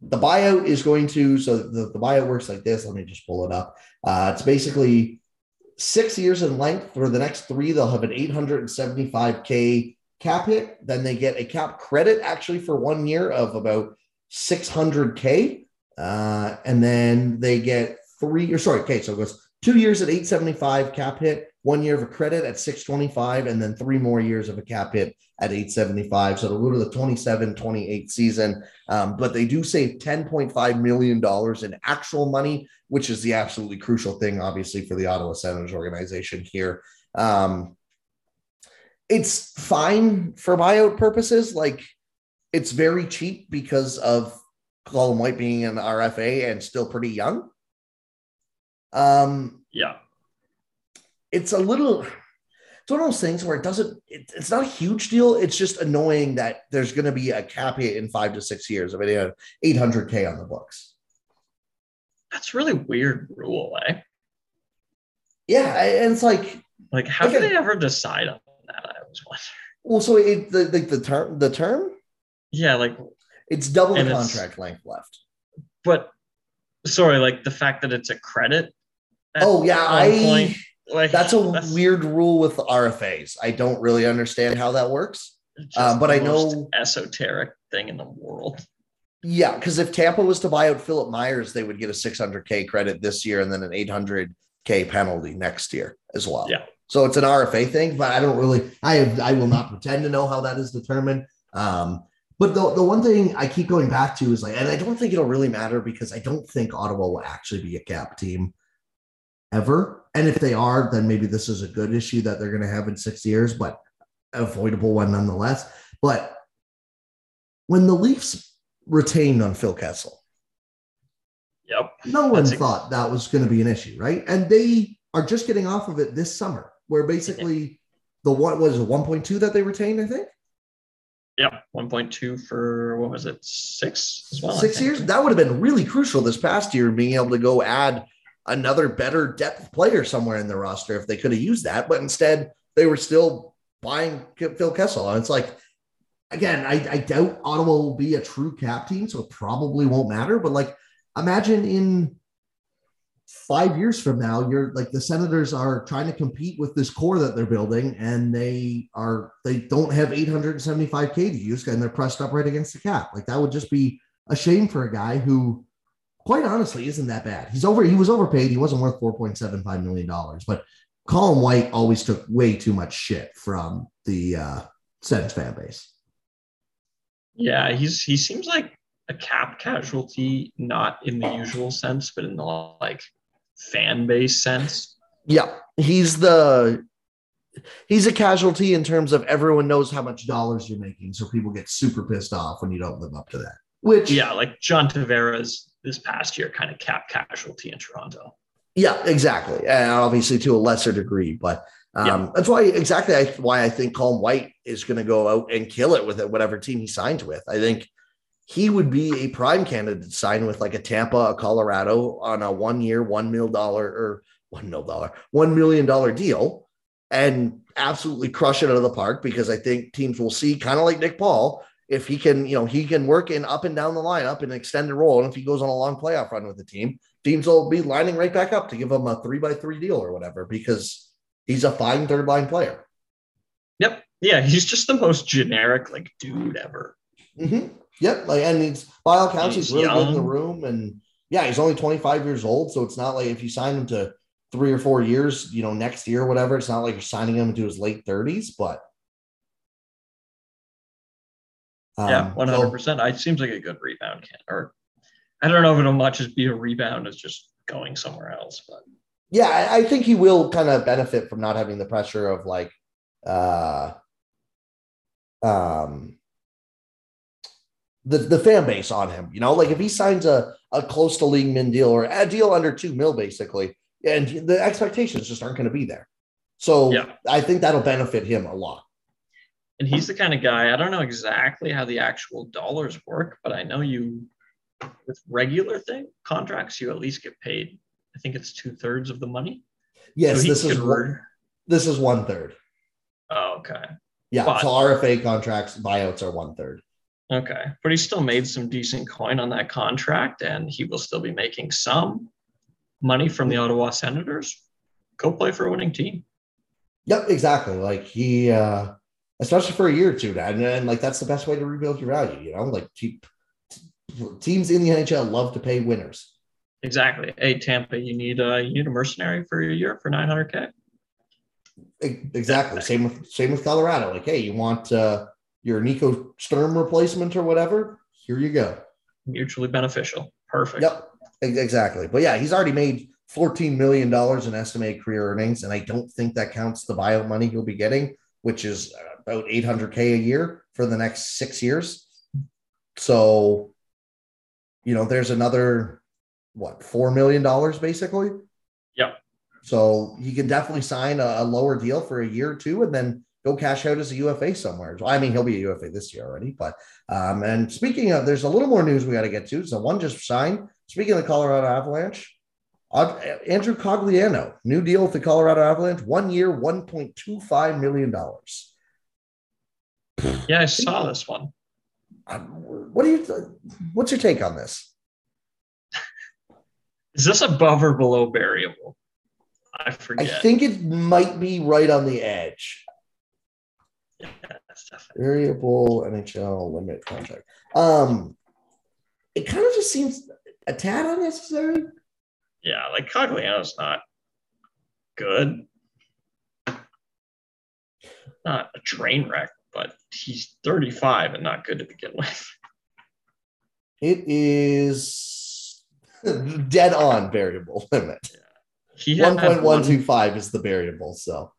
the buyout is going to, so the, the buyout works like this. Let me just pull it up. Uh, it's basically six years in length. For the next three, they'll have an 875K cap hit. Then they get a cap credit actually for one year of about 600K. Uh, and then they get three, or sorry, okay, so it goes two years at 875 cap hit, one year of a credit at 625, and then three more years of a cap hit at 875. So it'll go to the 27 28 season. Um, but they do save $10.5 million in actual money, which is the absolutely crucial thing, obviously, for the Ottawa Senators organization here. Um, it's fine for buyout purposes. Like it's very cheap because of Colin White being an RFA and still pretty young. Um, yeah, it's a little. It's one of those things where it doesn't. It, it's not a huge deal. It's just annoying that there's going to be a cap hit in five to six years of it, eight hundred k on the books. That's really weird rule, eh? Yeah, and it's like, like how do they ever decide on that? I was wondering. Well, so it the the, the term the term. Yeah, like it's double the contract length left. But sorry, like the fact that it's a credit. Oh yeah, I point, like that's a that's, weird rule with RFAs. I don't really understand how that works. Uh, but I know esoteric thing in the world. Yeah, because if Tampa was to buy out Philippe Myers, they would get a 600k credit this year and then an 800k penalty next year as well. Yeah. So it's an RFA thing, but I don't really. I have, I will not pretend to know how that is determined. Um, but the, the one thing I keep going back to is like, and I don't think it'll really matter because I don't think Ottawa will actually be a cap team ever. And if they are, then maybe this is a good issue that they're going to have in six years, but avoidable one nonetheless. But when the Leafs retained on Phil Kessel, yep, no one That's thought that was going to be an issue, right? And they are just getting off of it this summer, where basically the what was 1.2 that they retained, I think. Yeah, 1.2 for what was it, six as well? Six years? That would have been really crucial this past year, being able to go add another better depth player somewhere in the roster if they could have used that. But instead, they were still buying Phil Kessel. And it's like, again, I, I doubt Ottawa will be a true cap team, so it probably won't matter. But like, imagine in five years from now, you're like the Senators are trying to compete with this core that they're building, and they are they don't have 875k to use, and they're pressed up right against the cap. Like that would just be a shame for a guy who, quite honestly, isn't that bad. He's over. He was overpaid. He wasn't worth 4.75 million dollars, but Colin White always took way too much shit from the uh, Sens fan base. Yeah, he's he seems like a cap casualty, not in the usual sense, but in the like fan base sense. Yeah, he's the he's a casualty in terms of everyone knows how much dollars you're making, so people get super pissed off when you don't live up to that. Which yeah, like John Tavares this past year, kind of cap casualty in Toronto. Yeah, exactly, and obviously to a lesser degree, but um, yeah. that's why exactly why I think Colin White is going to go out and kill it with it, whatever team he signs with. I think he would be a prime candidate to sign with like a Tampa, a Colorado on a one year, one mil dollar or one mil dollar, one million dollar deal and absolutely crush it out of the park because I think teams will see kind of like Nick Paul. If he can, you know, he can work in up and down the lineup in an extended role. And if he goes on a long playoff run with the team, teams will be lining right back up to give him a three by three deal or whatever because he's a fine third line player. Yep. Yeah. He's just the most generic, like, dude ever. Mm-hmm. Yep. Like, and he's by all accounts, he's, he's really young. good in the room. And yeah, he's only 25 years old. So it's not like if you sign him to three or four years, you know, next year or whatever, it's not like you're signing him into his late 30s, but. Um, yeah, 100%. It seems like a good rebound can, or I don't know if it'll much as be a rebound as just going somewhere else, but. Yeah, I, I think he will kind of benefit from not having the pressure of like, uh, um the the fan base on him. You know, like if he signs a a close to league min deal or a deal under two mil, basically, and the expectations just aren't going to be there. So Yeah. I think that'll benefit him a lot. And he's the kind of guy, I don't know exactly how the actual dollars work, but I know you, with regular thing contracts, you at least get paid. I think it's two thirds of the money. Yes, So this is one, this is one third. Oh, okay. Yeah, But- so RFA contracts buyouts are one third. Okay. But he still made some decent coin on that contract and he will still be making some money from the Ottawa Senators. Go play for a winning team. Yep, exactly. Like he, uh, especially for a year or two, and, and like that's the best way to rebuild your value. You know, like te- teams in the NHL love to pay winners. Exactly. Hey, Tampa, you need a you need a mercenary for a year for 900K. Exactly. Same with same with Colorado. Like, hey, you want uh, your Nico Sturm replacement or whatever? Here you go. Mutually beneficial. Perfect. Yep, exactly. But yeah, he's already made fourteen million dollars in estimated career earnings, and I don't think that counts the buyout money he'll be getting, which is about eight hundred k a year for the next six years. So, you know, there's another what four million dollars basically. Yep. So he can definitely sign a, a lower deal for a year or two, and then go cash out as a UFA somewhere. I mean, he'll be a UFA this year already. But um, and speaking of, there's a little more news we got to get to. So one just signed. Speaking of the Colorado Avalanche, Andrew Cogliano, new deal with the Colorado Avalanche, one year, one point two five million dollars. Yeah, I saw this one. What do you? What's your take on this? Is this above or below variable? I forget. I think it might be right on the edge. Yeah, Variable NHL limit contract. Um, it kind of just seems a tad unnecessary. Yeah, like Cogliano's not good. Not a train wreck, but he's 35 and not good to begin with. It is dead on variable limit. He had One point one one- two five is the variable. So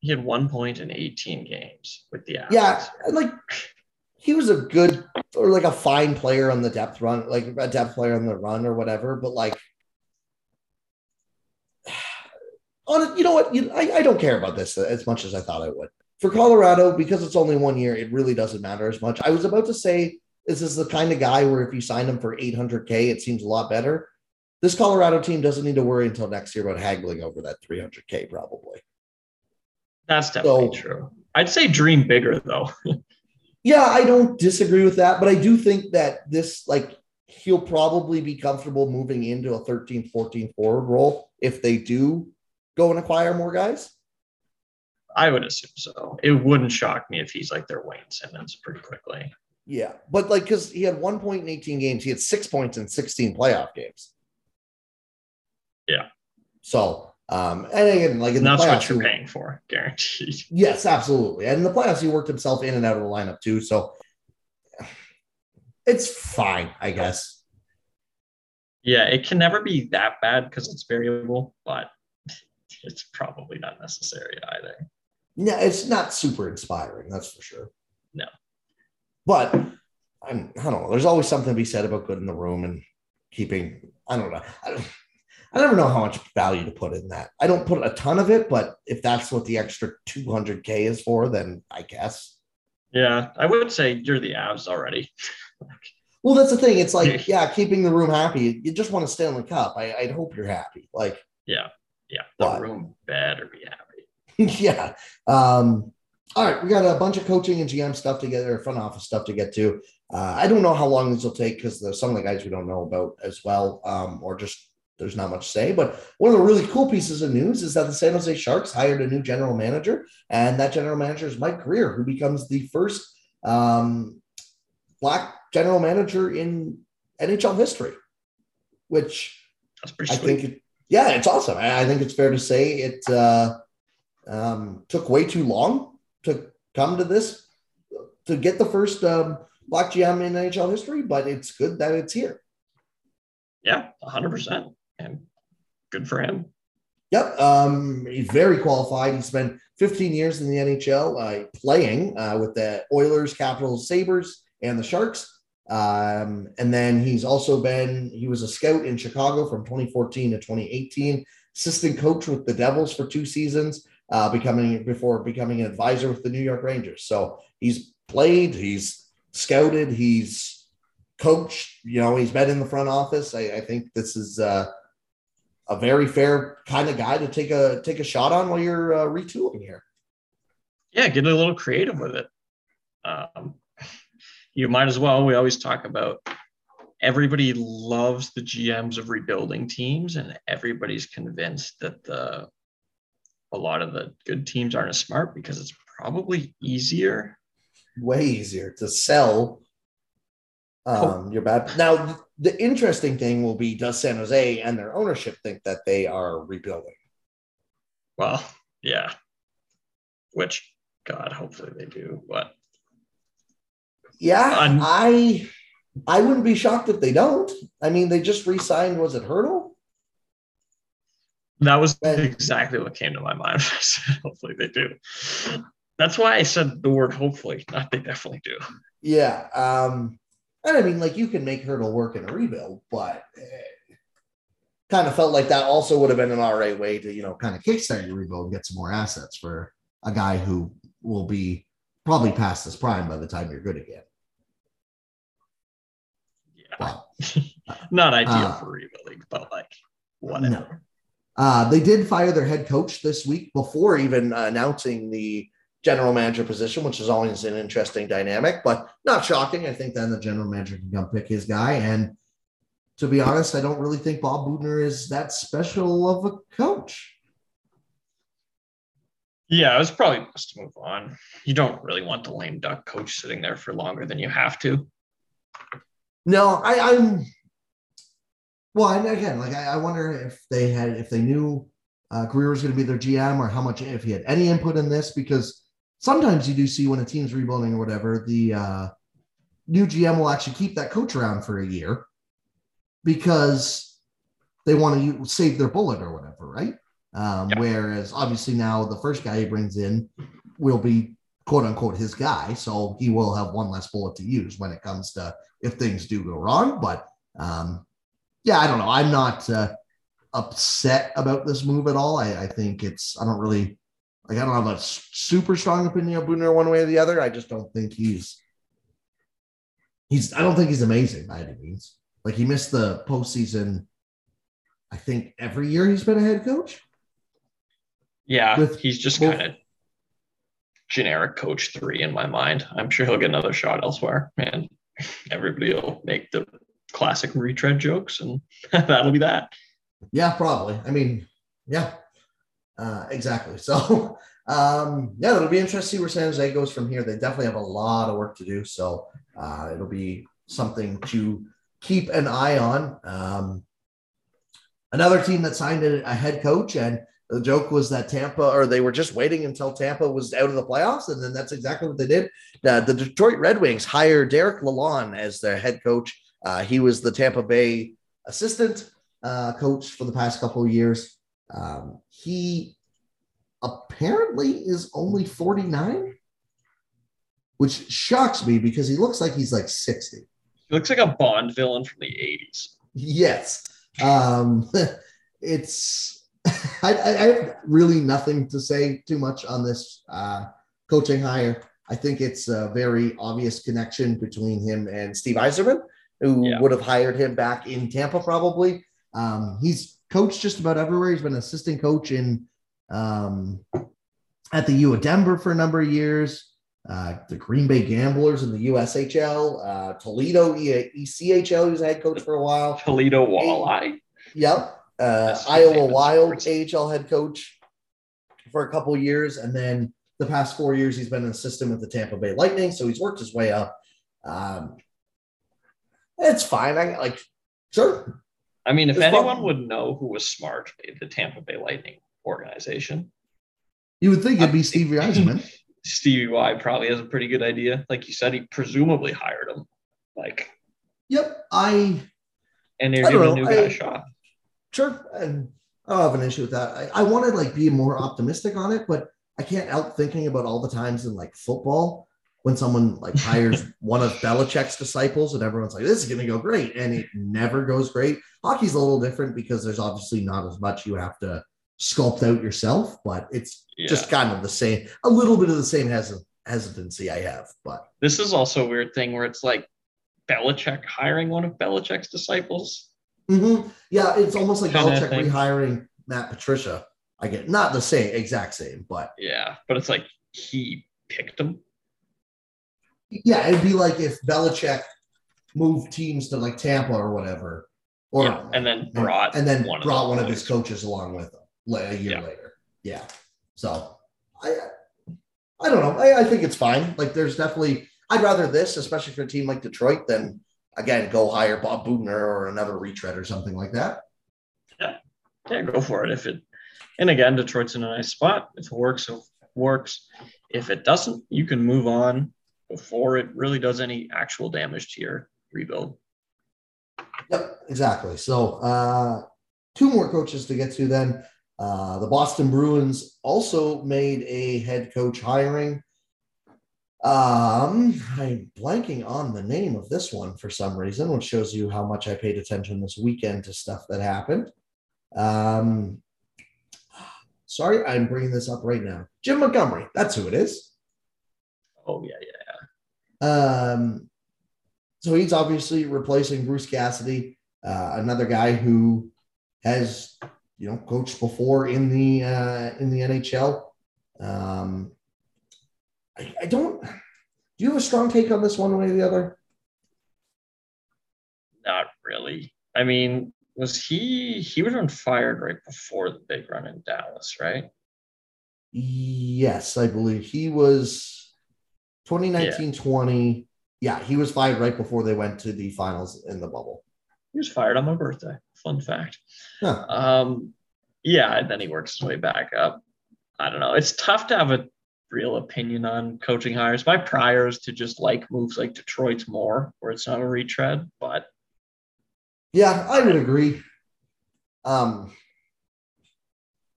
He had one point in 18 games with the Avs. yeah, like he was a good or like a fine player on the depth run, like a depth player on the run or whatever. But like, on you know what? You, I, I don't care about this as much as I thought I would. For Colorado, because it's only one year, it really doesn't matter as much. I was about to say this is the kind of guy where if you sign him for 800K, it seems a lot better. This Colorado team doesn't need to worry until next year about haggling over that 300K, probably. That's definitely So- true. I'd say dream bigger though. Yeah, I don't disagree with that, but I do think that this, like, he'll probably be comfortable moving into a 13, 14 forward role if they do go and acquire more guys. I would assume so. It wouldn't shock me if he's like their Wayne Simmonds pretty quickly. Yeah, but like, because he had one point in 18 games, he had six points in 16 playoff games. Yeah. So, um, and again, like in And the that's playoffs, what you're he- paying for, guaranteed. Yes, absolutely. And in the playoffs, he worked himself in and out of the lineup too. So it's fine, I guess. Yeah, it can never be that bad because it's variable, but it's probably not necessary either. No, it's not super inspiring, that's for sure. No. But I'm, I don't know. There's always something to be said about good in the room and keeping. I don't know. I, don't, I never know how much value to put in that. I don't put a ton of it, but if that's what the extra 200k is for, then I guess. Yeah, I would say you're the Avs already. Well, that's the thing. It's like, yeah, keeping the room happy. You just want to Stanley Cup. I, I'd hope you're happy. Like, Yeah, yeah. The But- room better be happy. yeah. Um, all right, we got a bunch of coaching and GM stuff together, front office stuff to get to. Uh, I don't know how long this will take because there's some of the guys we don't know about as well, um, or just there's not much to say. But one of the really cool pieces of news is that the San Jose Sharks hired a new general manager, and that general manager is Mike Grier, who becomes the first um, black general manager in NHL history, which That's pretty I sweet. think, it, yeah, it's awesome. I, I think it's fair to say it uh, um, took way too long to come to this, to get the first um, black GM in NHL history, but it's good that it's here. yeah, 100%. And good for him. Yep, um, he's very qualified. He spent 15 years in the NHL uh, playing uh, with the Oilers, Capitals, Sabres, and the Sharks. Um, and then he's also been, he was a scout in Chicago from 2014 to 2018, assistant coach with the Devils for two seasons, uh, becoming before becoming an advisor with the New York Rangers. So he's played, he's scouted, he's coached, you know, he's been in the front office. I, I think this is, uh, a very fair kind of guy to take a take a shot on while you're uh, retooling here. Yeah, get a little creative with it. Um, you might as well. We always talk about everybody loves the GMs of rebuilding teams, and everybody's convinced that the a lot of the good teams aren't as smart because it's probably easier. Way easier to sell um, you're bad. Now, the interesting thing will be does San Jose and their ownership think that they are rebuilding? Well, yeah. Which, God, hopefully they do. But yeah, um, I I wouldn't be shocked if they don't. I mean, they just re-signed. Was it Hertl? That was and, exactly what came to my mind. Hopefully they do. That's why I said the word hopefully, not they definitely do. Yeah. Um, and I mean, like you can make Hertl work in a rebuild, but kind of felt like that also would have been an all right way to, you know, kind of kickstart your rebuild and get some more assets for a guy who will be probably past his prime by the time you're good again. Not ideal uh, for rebuilding, but like whatever. No. Uh, they did fire their head coach this week before even uh, announcing the general manager position, which is always an interesting dynamic, but not shocking. I think then the general manager can come pick his guy. And to be honest, I don't really think Bob Boughner is that special of a coach. Yeah, it was probably best to move on. You don't really want the lame duck coach sitting there for longer than you have to. No, I, I'm. Well, and again, like I, I wonder if they had, if they knew uh, Grier was going to be their GM, or how much, if he had any input in this, because sometimes you do see when a team's rebuilding or whatever, the uh, new GM will actually keep that coach around for a year because they want to save their bullet or whatever, right? Um, yep. Whereas obviously now the first guy he brings in will be quote unquote his guy, so he will have one less bullet to use when it comes to if things do go wrong. But um, yeah, I don't know. I'm not uh, upset about this move at all. I, I think it's I don't really like I don't have a super strong opinion of Boughner one way or the other. I just don't think he's he's I don't think he's amazing by any means. Like he missed the postseason, I think every year he's been a head coach. Yeah, With he's just kind of generic coach three in my mind. I'm sure he'll get another shot elsewhere, and everybody will make the classic retread jokes, and that'll be that. Yeah, probably. I mean, yeah, uh, exactly. So, um, yeah, it'll be interesting to see where San Jose goes from here. They definitely have a lot of work to do. So, uh, it'll be something to keep an eye on. Um, another team that signed a, a head coach, and the joke was that Tampa, or they were just waiting until Tampa was out of the playoffs, and then that's exactly what they did. Uh, the Detroit Red Wings hired Derek Lalonde as their head coach. Uh, he was the Tampa Bay assistant uh, coach for the past couple of years. Um, he apparently is only 49, which shocks me because he looks like he's like 60. He looks like a Bond villain from the 80s. Yes. Um, it's, I, I, have really nothing to say too much on this uh, coaching hire. I think it's a very obvious connection between him and Steve Yzerman, who yeah. would have hired him back in Tampa probably. Um, he's coached just about everywhere. He's been assistant coach in um, at the U of Denver for a number of years. Uh, the Green Bay Gamblers in the USHL, uh, Toledo ECHL. He was a head coach for a while. Toledo Walleye. Yep. Uh, Iowa Wild AHL head coach for a couple years, and then the past four years he's been an assistant with the Tampa Bay Lightning. So he's worked his way up. Um, it's fine. I like sure I mean, if it's anyone fun. would know who was smart, the Tampa Bay Lightning organization. You would think it'd be Stevie Yzerman. Stevie Y probably has a pretty good idea. Like you said, he presumably hired him. Like, yep, I. And they're giving a new guy a shot. Sure, and I don't have an issue with that. I, I want to like be more optimistic on it, but I can't help thinking about all the times in like football when someone like hires one of Belichick's disciples and everyone's like, this is going to go great. And it never goes great. Hockey's a little different because there's obviously not as much you have to sculpt out yourself, but it's yeah. just kind of the same, a little bit of the same hes- hesitancy I have. But this is also a weird thing where it's like Belichick hiring one of Belichick's disciples. Mm-hmm. Yeah, it's almost like Belichick rehiring Matt Patricia. I get not the same, exact same, but yeah, but it's like he picked him. Yeah, it'd be like if Belichick moved teams to like Tampa or whatever, or yeah, and then brought and, then one brought of one of his coaches along with him a year yeah. later. Yeah, so I I don't know. I, I think it's fine. Like, there's definitely I'd rather this, especially for a team like Detroit, than again go hire Bob Boughner or another retread or something like that. Yeah, yeah, go for it. If it and again, Detroit's in a nice spot. If it works, it works. If it doesn't, you can move on before it really does any actual damage to your rebuild. Yep, exactly. So uh, two more coaches to get to then. Uh, the Boston Bruins also made a head coach hiring. Um, I'm blanking on the name of this one for some reason, which shows you how much I paid attention this weekend to stuff that happened. Um, sorry, I'm bringing this up right now. Jim Montgomery, that's who it is. Oh yeah, yeah. Um, so he's obviously replacing Bruce Cassidy, uh, another guy who has you know coached before in the uh, in the NHL. Um, I, I don't. Do you have a strong take on this one way or the other? Not really. I mean, was he he was on fired right before the big run in Dallas, right? Yes, I believe he was 2019 yeah. 20. Yeah, he was fired right before they went to the finals in the bubble. He was fired on my birthday. Fun fact. Huh. Um, yeah, and then he works his way back up. I don't know. It's tough to have a real opinion on coaching hires. My prior is to just like moves like Detroit's more, where it's not a retread. But yeah, I would agree. Um,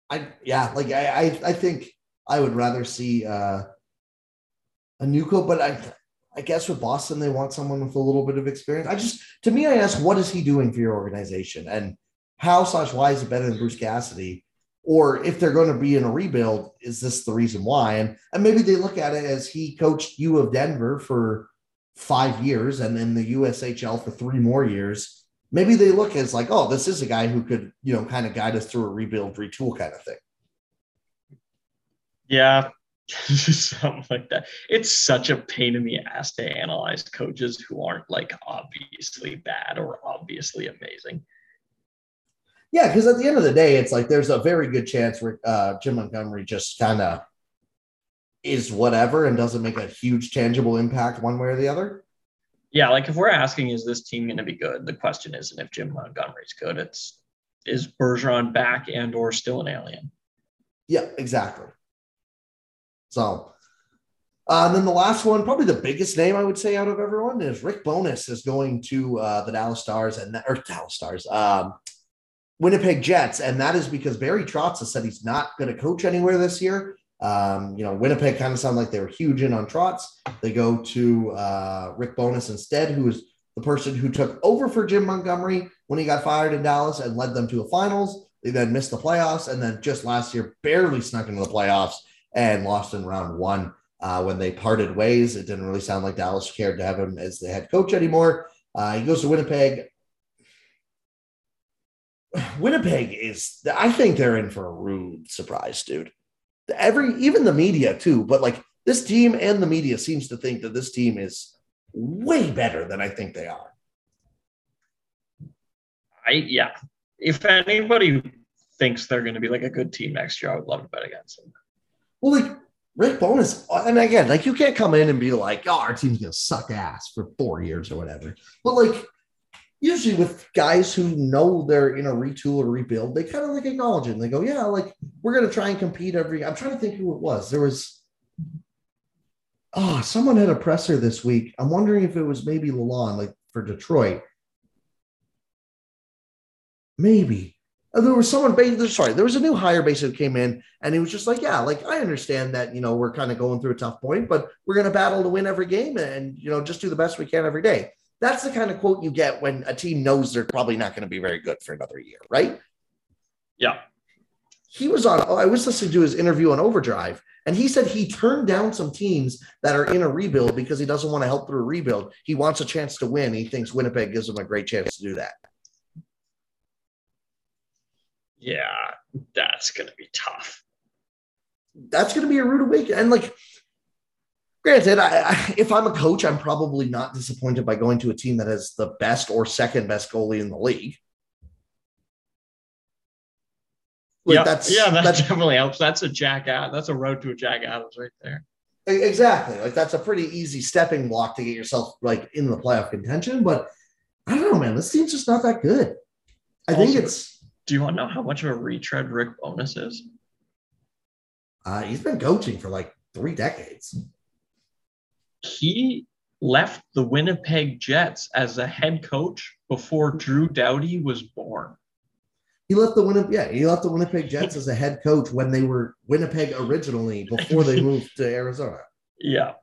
I yeah, like I I, I think I would rather see uh, a new coach, but I I guess with Boston, they want someone with a little bit of experience. I just, to me, I ask, what is he doing for your organization? And how slash why is it better than Bruce Cassidy? Or if they're going to be in a rebuild, is this the reason why? And, and maybe they look at it as he coached U of Denver for five years and then the USHL for three more years. Maybe they look as like, oh, this is a guy who could, you know, kind of guide us through a rebuild, retool kind of thing. Yeah, something like that. It's such a pain in the ass to analyze coaches who aren't like obviously bad or obviously amazing. Yeah, because at the end of the day, it's like there's a very good chance where uh, Jim Montgomery just kind of is whatever and doesn't make a huge tangible impact one way or the other. Yeah, like if we're asking, is this team going to be good? The question isn't if Jim Montgomery's good. It's is Bergeron back and or still an alien? Yeah, exactly. So, uh, and then the last one, probably the biggest name I would say out of everyone is Rick Bowness is going to uh, the Dallas Stars and or Dallas Stars, um, Winnipeg Jets, and that is because Barry Trotz has said he's not going to coach anywhere this year. Um, you know, Winnipeg kind of sound like they were huge in on Trotz. They go to uh, Rick Bowness instead, who is the person who took over for Jim Montgomery when he got fired in Dallas and led them to a finals. They then missed the playoffs, and then just last year barely snuck into the playoffs and lost in round one uh, when they parted ways. It didn't really sound like Dallas cared to have him as the head coach anymore. Uh, he goes to Winnipeg. Winnipeg is, I think they're in for a rude surprise, dude. Every, even the media too, but like this team and the media seems to think that this team is way better than I think they are. I, yeah. If anybody thinks they're going to be like a good team next year, I would love to bet against them. Well, like Rick Bowness, and again, like you can't come in and be like, oh, our team's gonna suck ass for four years or whatever. But like usually with guys who know they're in a retool or rebuild, they kind of like acknowledge it and they go, Yeah, like we're gonna try and compete every I'm trying to think who it was. There was oh, someone had a presser this week. I'm wondering if it was maybe Lalonde, like for Detroit. Maybe. Uh, there was someone sorry there was a new hire basically who came in and he was just like yeah like i understand that you know we're kind of going through a tough point but we're going to battle to win every game and you know just do the best we can every day that's the kind of quote you get when a team knows they're probably not going to be very good for another year right yeah he was on oh, i was listening to his interview on overdrive and he said he turned down some teams that are in a rebuild because he doesn't want to help through a rebuild he wants a chance to win he thinks winnipeg gives him a great chance to do that yeah, that's going to be tough. That's going to be a rude awakening. And like, granted, I, I, if I'm a coach, I'm probably not disappointed by going to a team that has the best or second best goalie in the league. Like yeah, that's yeah, that that's, definitely helps. That's a Jack Ad. That's a road to a Jack Adams right there. Exactly. Like that's a pretty easy stepping block to get yourself like in the playoff contention. But I don't know, man. This team's just not that good. I also, think it's do you want to know how much of a retread Rick Bowness is? Uh, he's been coaching for like three decades. He left the Winnipeg Jets as a head coach before Drew Doughty was born. He left the Winnipeg, yeah, he left the Winnipeg Jets as a head coach when they were Winnipeg originally before they moved to Arizona. Yeah.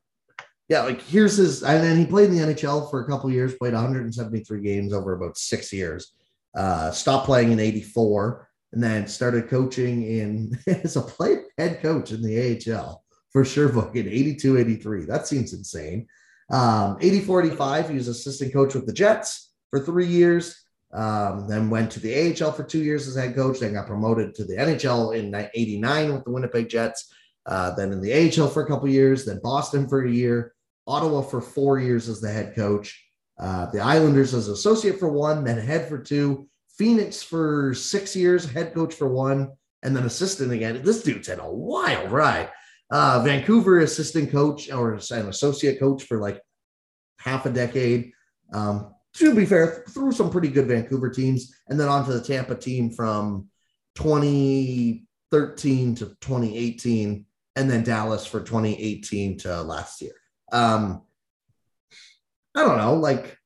Yeah, like here's his, and then he played in the NHL for a couple years, played 173 games over about six years uh, stopped playing in 84 and then started coaching in as a play head coach in the AHL for Sherbrooke in 82 83. That seems insane. Um, 84 85, he was assistant coach with the Jets for three years. Um, then went to the AHL for two years as head coach, then got promoted to the NHL in 89 with the Winnipeg Jets. Uh, then in the AHL for a couple years, then Boston for a year, Ottawa for four years as the head coach. Uh, the Islanders as associate for one, then head for two. Phoenix for six years, head coach for one, and then assistant again. This dude's had a wild ride. Uh, Vancouver assistant coach or an associate coach for like half a decade. Um, to be fair, through some pretty good Vancouver teams, and then onto the Tampa team from 2013 to 2018, and then Dallas for 2018 to last year. Um, I don't know, like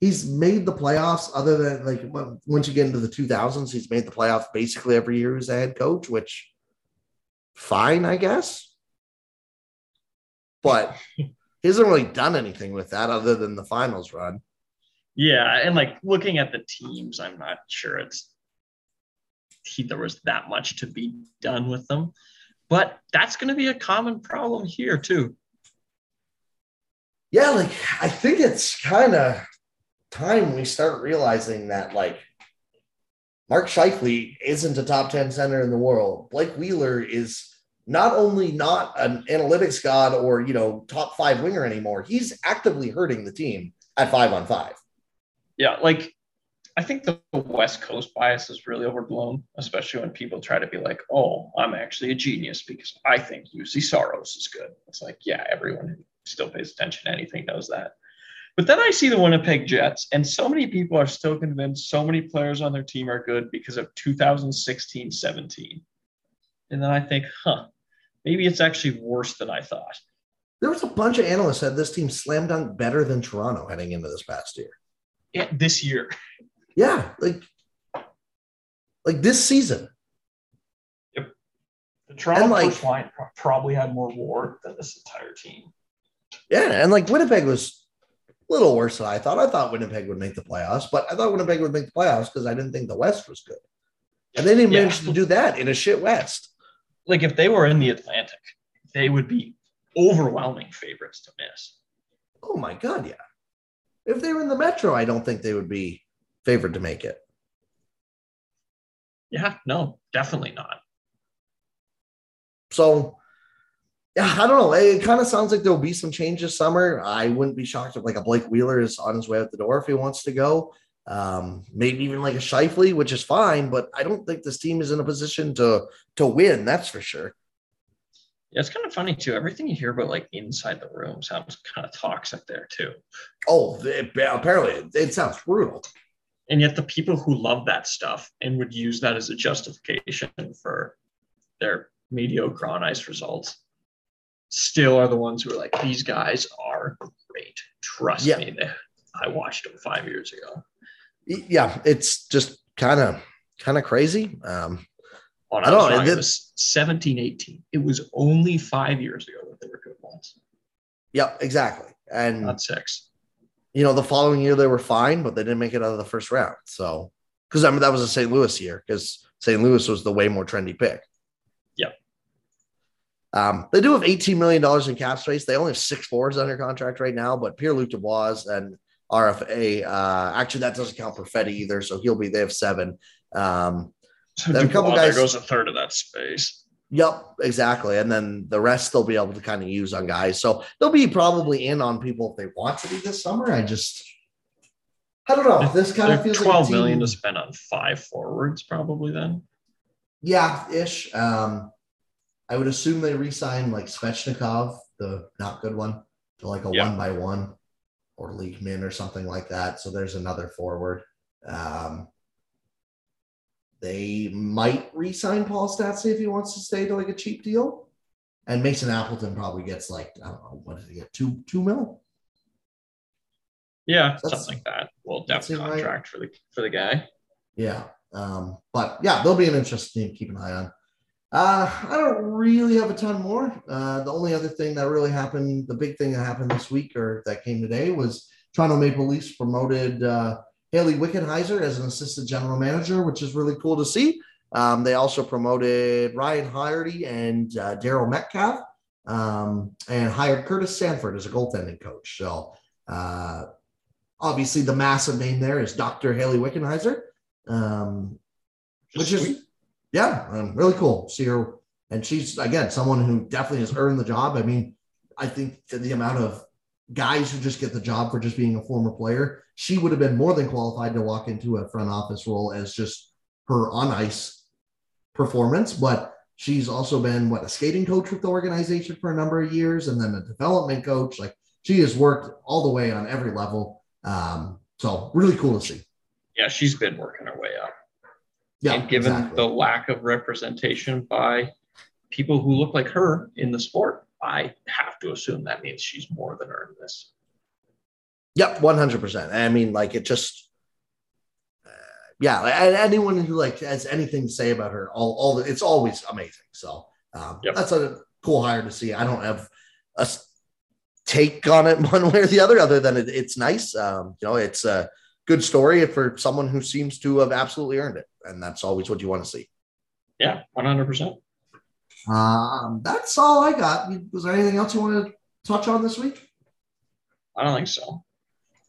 he's made the playoffs other than like once you get into the 2000s, he's made the playoffs basically every year as a head coach, which fine, I guess. But he hasn't really done anything with that other than the finals run. Yeah, and like looking at the teams, I'm not sure it's he, there was that much to be done with them. But that's going to be a common problem here too yeah, like I think it's kind of time we start realizing that like Mark Scheifele isn't a top 10 center in the world. Blake Wheeler is not only not an analytics god or, you know, top five winger anymore, he's actively hurting the team at five on five. Yeah. Like, I think the West Coast bias is really overblown, especially when people try to be like, oh, I'm actually a genius because I think Juuse Saros is good. It's like, yeah, everyone who still pays attention to anything knows that. But then I see the Winnipeg Jets, and so many people are still convinced so many players on their team are good because of 2016 17. And then I think, huh, maybe it's actually worse than I thought. There was a bunch of analysts said this team slam dunk better than Toronto heading into this past year. Yeah, this year. Yeah, like like this season. Yep. The Toronto like, first line probably had more war than this entire team. Yeah, and like Winnipeg was a little worse than I thought. I thought Winnipeg would make the playoffs, but I thought Winnipeg would make the playoffs because I didn't think the West was good. And they didn't yeah. manage to do that in a shit West. Like if they were in the Atlantic, they would be overwhelming favorites to miss. Oh my God, yeah. If they were in the Metro, I don't think they would be favored to make it. Yeah, no, definitely not. So yeah, I don't know. It kind of sounds like there'll be some change this summer. I wouldn't be shocked if like a Blake Wheeler is on his way out the door if he wants to go. Um, maybe even like a Scheifele, which is fine, but I don't think this team is in a position to to win. That's for sure. Yeah, it's kind of funny too. Everything you hear about like inside the room sounds kind of toxic there too. Oh, it, apparently it sounds brutal. And yet the people who love that stuff and would use that as a justification for their mediocre on ice results still are the ones who are like, these guys are great. Trust yeah. me. I watched them five years ago. Yeah, it's just kind of kind of crazy. Um, oh, no, I don't know. It, it was 17, 18. It was only five years ago that they were good ones. Yep, exactly. And not six. You know, the following year they were fine, but they didn't make it out of the first round. So, because I mean, that was a St. Louis year, because St. Louis was the way more trendy pick. Yep. Um, they do have $18 million in cap space. They only have six forwards under contract right now, but Pierre Luc Dubois and RFA, uh, actually, that doesn't count Perfetti either. So he'll be, they have seven. Um, so a couple guys, there goes a third of that space. Yep, exactly. And then the rest they'll be able to kind of use on guys. So they'll be probably in on people if they want to be this summer. I just, I don't know. This kind of feels 12 like million to spend on five forwards, probably then. Yeah, ish. Um, I would assume they re-sign like Svechnikov, the not good one, to like a yep. one by one or league min or something like that. So there's another forward. Um, they might re-sign Paul Stastny if he wants to stay to like a cheap deal. And Mason Appleton probably gets like, I don't know, what did he get? Two two mil? Yeah, That's, something like that. Well, depth contract right. for the for the guy. Yeah. Um, but yeah, they'll be an interesting team to keep an eye on. Uh, I don't really have a ton more. Uh, the only other thing that really happened, the big thing that happened this week or that came today was Toronto Maple Leafs promoted uh, Hayley Wickenheiser as an assistant general manager, which is really cool to see. Um, they also promoted Ryan Hardy and uh, Daryl Metcalf um, and hired Curtis Sanford as a goaltending coach. So uh, obviously the massive name there is Dr. Hayley Wickenheiser, um, which is, yeah, um, really cool. See her. And she's, again, someone who definitely has earned the job. I mean, I think the amount of guys who just get the job for just being a former player, she would have been more than qualified to walk into a front office role as just her on ice performance. But she's also been what a skating coach with the organization for a number of years and then a development coach. Like she has worked all the way on every level. Um, so really cool to see. Yeah, she's been working her way up. Yeah, and given exactly. the lack of representation by people who look like her in the sport, I have to assume that means she's more than earned this. Yep, one hundred percent. I mean, like it just, uh, yeah. Anyone who like has anything to say about her, all, all it's always amazing. So um, yep. that's a cool hire to see. I don't have a take on it one way or the other, other than it, it's nice. Um, you know, it's a good story for someone who seems to have absolutely earned it, and that's always what you want to see. Yeah, one hundred percent. Um, that's all I got. Was there anything else you want to touch on this week? I don't think so.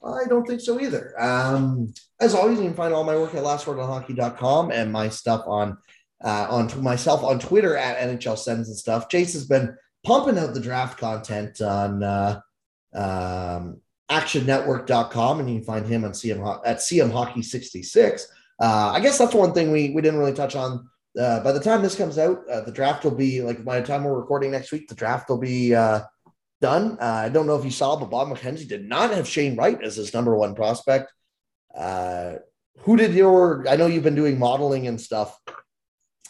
I don't think so either. Um, as always, you can find all my work at lastwordonhockey.com and my stuff on uh, on myself on Twitter at NHL Sends and stuff. Chase has been pumping out the draft content on uh, um, actionnetwork.com and you can find him on CM at CM Hockey 66. Uh, I guess that's one thing we, we didn't really touch on uh, by the time this comes out, uh, the draft will be like by the time we're recording next week, the draft will be uh, done. Uh, I don't know if you saw, but Bob McKenzie did not have Shane Wright as his number one prospect. Uh, who did your? I know you've been doing modeling and stuff.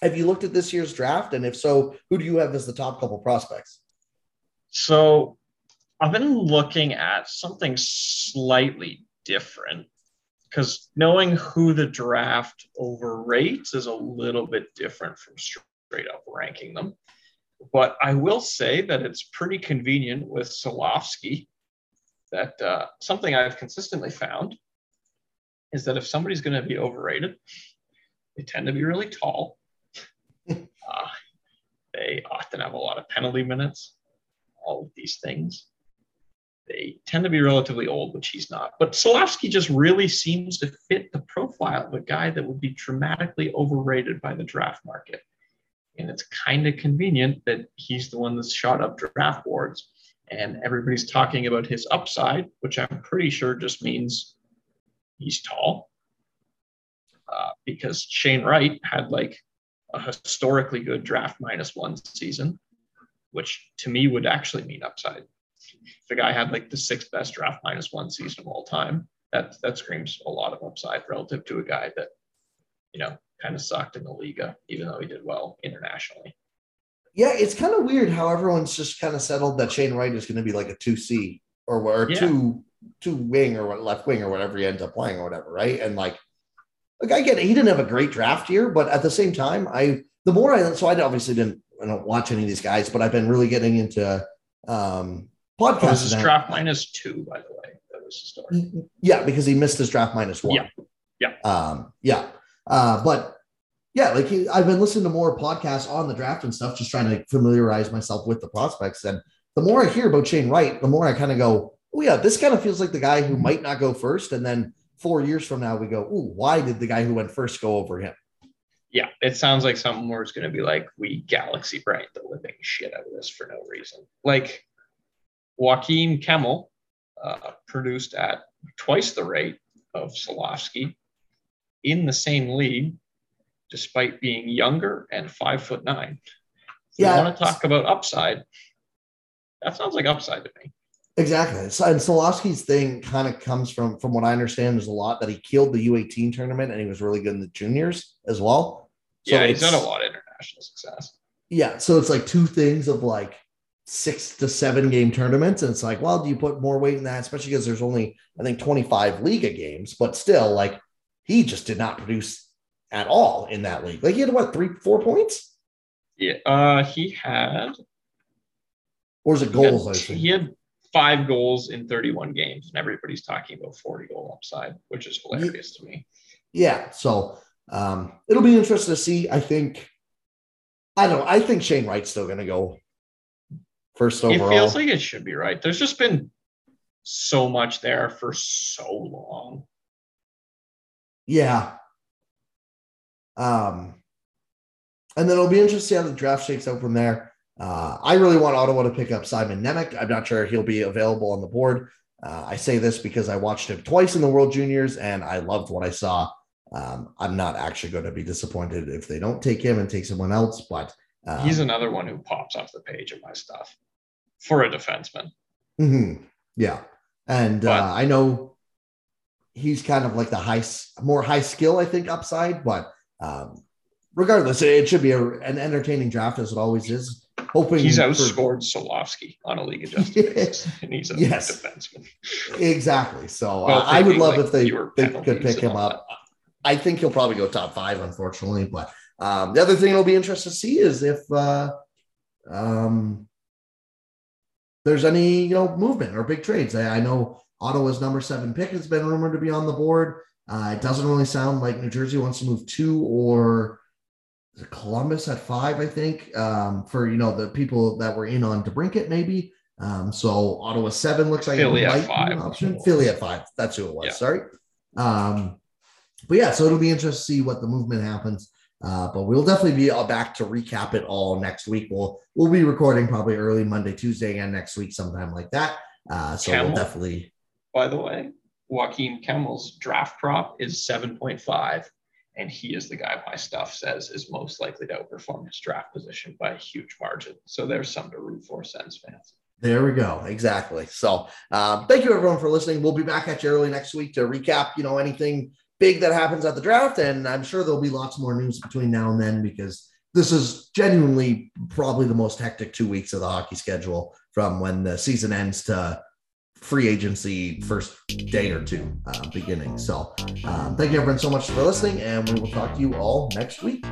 Have you looked at this year's draft? And if so, who do you have as the top couple prospects? So I've been looking at something slightly different because knowing who the draft overrates is a little bit different from straight up ranking them. But I will say that it's pretty convenient with Slafkovsky that uh, something I've consistently found is that if somebody's going to be overrated, they tend to be really tall. uh, they often have a lot of penalty minutes, all of these things they tend to be relatively old, which he's not. But Slafkovsky just really seems to fit the profile of a guy that would be dramatically overrated by the draft market. And it's kind of convenient that he's the one that's shot up draft boards. And everybody's talking about his upside, which I'm pretty sure just means he's tall. Uh, because Shane Wright had like a historically good draft minus one season, which to me would actually mean upside the guy had like the sixth best draft minus one season of all time, that that screams a lot of upside relative to a guy that, you know, kind of sucked in the Liiga, even though he did well internationally. Yeah, it's kind of weird how everyone's just kind of settled that Shane Wright is going to be like a two C or, or yeah. two two wing or left wing or whatever he ends up playing or whatever, right? And like like I get it. He didn't have a great draft year, but at the same time, I the more I so I obviously didn't I don't watch any of these guys, but I've been really getting into um podcasts. Oh, this draft minus two, by the way. That was the story. Yeah, because he missed his draft minus one. Yeah. Yeah. Um, yeah. Uh, but yeah, like he, I've been listening to more podcasts on the draft and stuff, just trying to familiarize myself with the prospects. And the more I hear about Shane Wright, the more I kind of go, oh yeah, this kind of feels like the guy who might not go first. And then four years from now, we go, oh, why did the guy who went first go over him? Yeah, it sounds like something where it's going to be like we galaxy brain the living shit out of this for no reason. Like Joakim Kemell uh, produced at twice the rate of Slafkovsky in the same league, despite being younger and five foot nine. If Yeah. you want to talk about upside, that sounds like upside to me. Exactly. So, and Slafkovsky's thing kind of comes from, from what I understand, there's a lot that he killed the U18 tournament and he was really good in the juniors as well. So yeah, he's had a lot of international success. Yeah. So it's like two things of like six to seven game tournaments. And it's like, well, do you put more weight in that? Especially because there's only, I think, 25 Liiga games, but still, like, he just did not produce at all in that league. Like, he had what, three, four points? Yeah, uh, he had Or is it he had- goals? I think? He had five goals in 31 games, and everybody's talking about 40 goal upside, which is hilarious to me. Yeah. So um, it'll be interesting to see. I think, I don't know. I think Shane Wright's still going to go first overall. It feels like it should be right. There's just been so much there for so long. Yeah. Um, and then it'll be interesting how the draft shakes out from there. Uh, I really want Ottawa to pick up Simon Nemec. I'm not sure he'll be available on the board. Uh, I say this because I watched him twice in the World Juniors and I loved what I saw. Um, I'm not actually going to be disappointed if they don't take him and take someone else, but um, He's another one who pops off the page of my stuff for a defenseman. mhm, yeah. And But- uh, I know he's kind of like the high, more high skill, I think, upside, but um, regardless, it should be a, an entertaining draft as it always is. Hoping He's for- outscored Slafkovsky on a league adjusted basis, and he's a Yes. defenseman. exactly. So Well, uh, I would love like, if they, they could pick him up. I think he'll probably go top five, unfortunately. But um, the other thing it'll be interesting to see is if uh, um, there's any you know movement or big trades. I, I know Ottawa's number seven pick has been rumored to be on the board. Uh, it doesn't really sound like New Jersey wants to move two or Columbus at five. I think um, for you know the people that were in on DeBrincat maybe. Um, so Ottawa seven looks like Philly it at five. option. Philly at five. That's who it was. Yeah. Sorry. Um, but yeah, so it'll be interesting to see what the movement happens. Uh, but we'll definitely be uh, back to recap it all next week. We'll we'll be recording probably early Monday, Tuesday, and next week, sometime like that. Uh, so we'll definitely By the way, Joakim Kemell's draft prop is 7.5, and he is the guy my stuff says is most likely to outperform his draft position by a huge margin. So there's some to root for, Sens fans. There we go. Exactly. So um, thank you everyone for listening. We'll be back at you early next week to recap, you know, anything big that happens at the draft. And I'm sure there'll be lots more news between now and then because this is genuinely probably the most hectic two weeks of the hockey schedule from when the season ends to free agency first day or two uh, beginning. So um, thank you everyone so much for listening and we will talk to you all next week.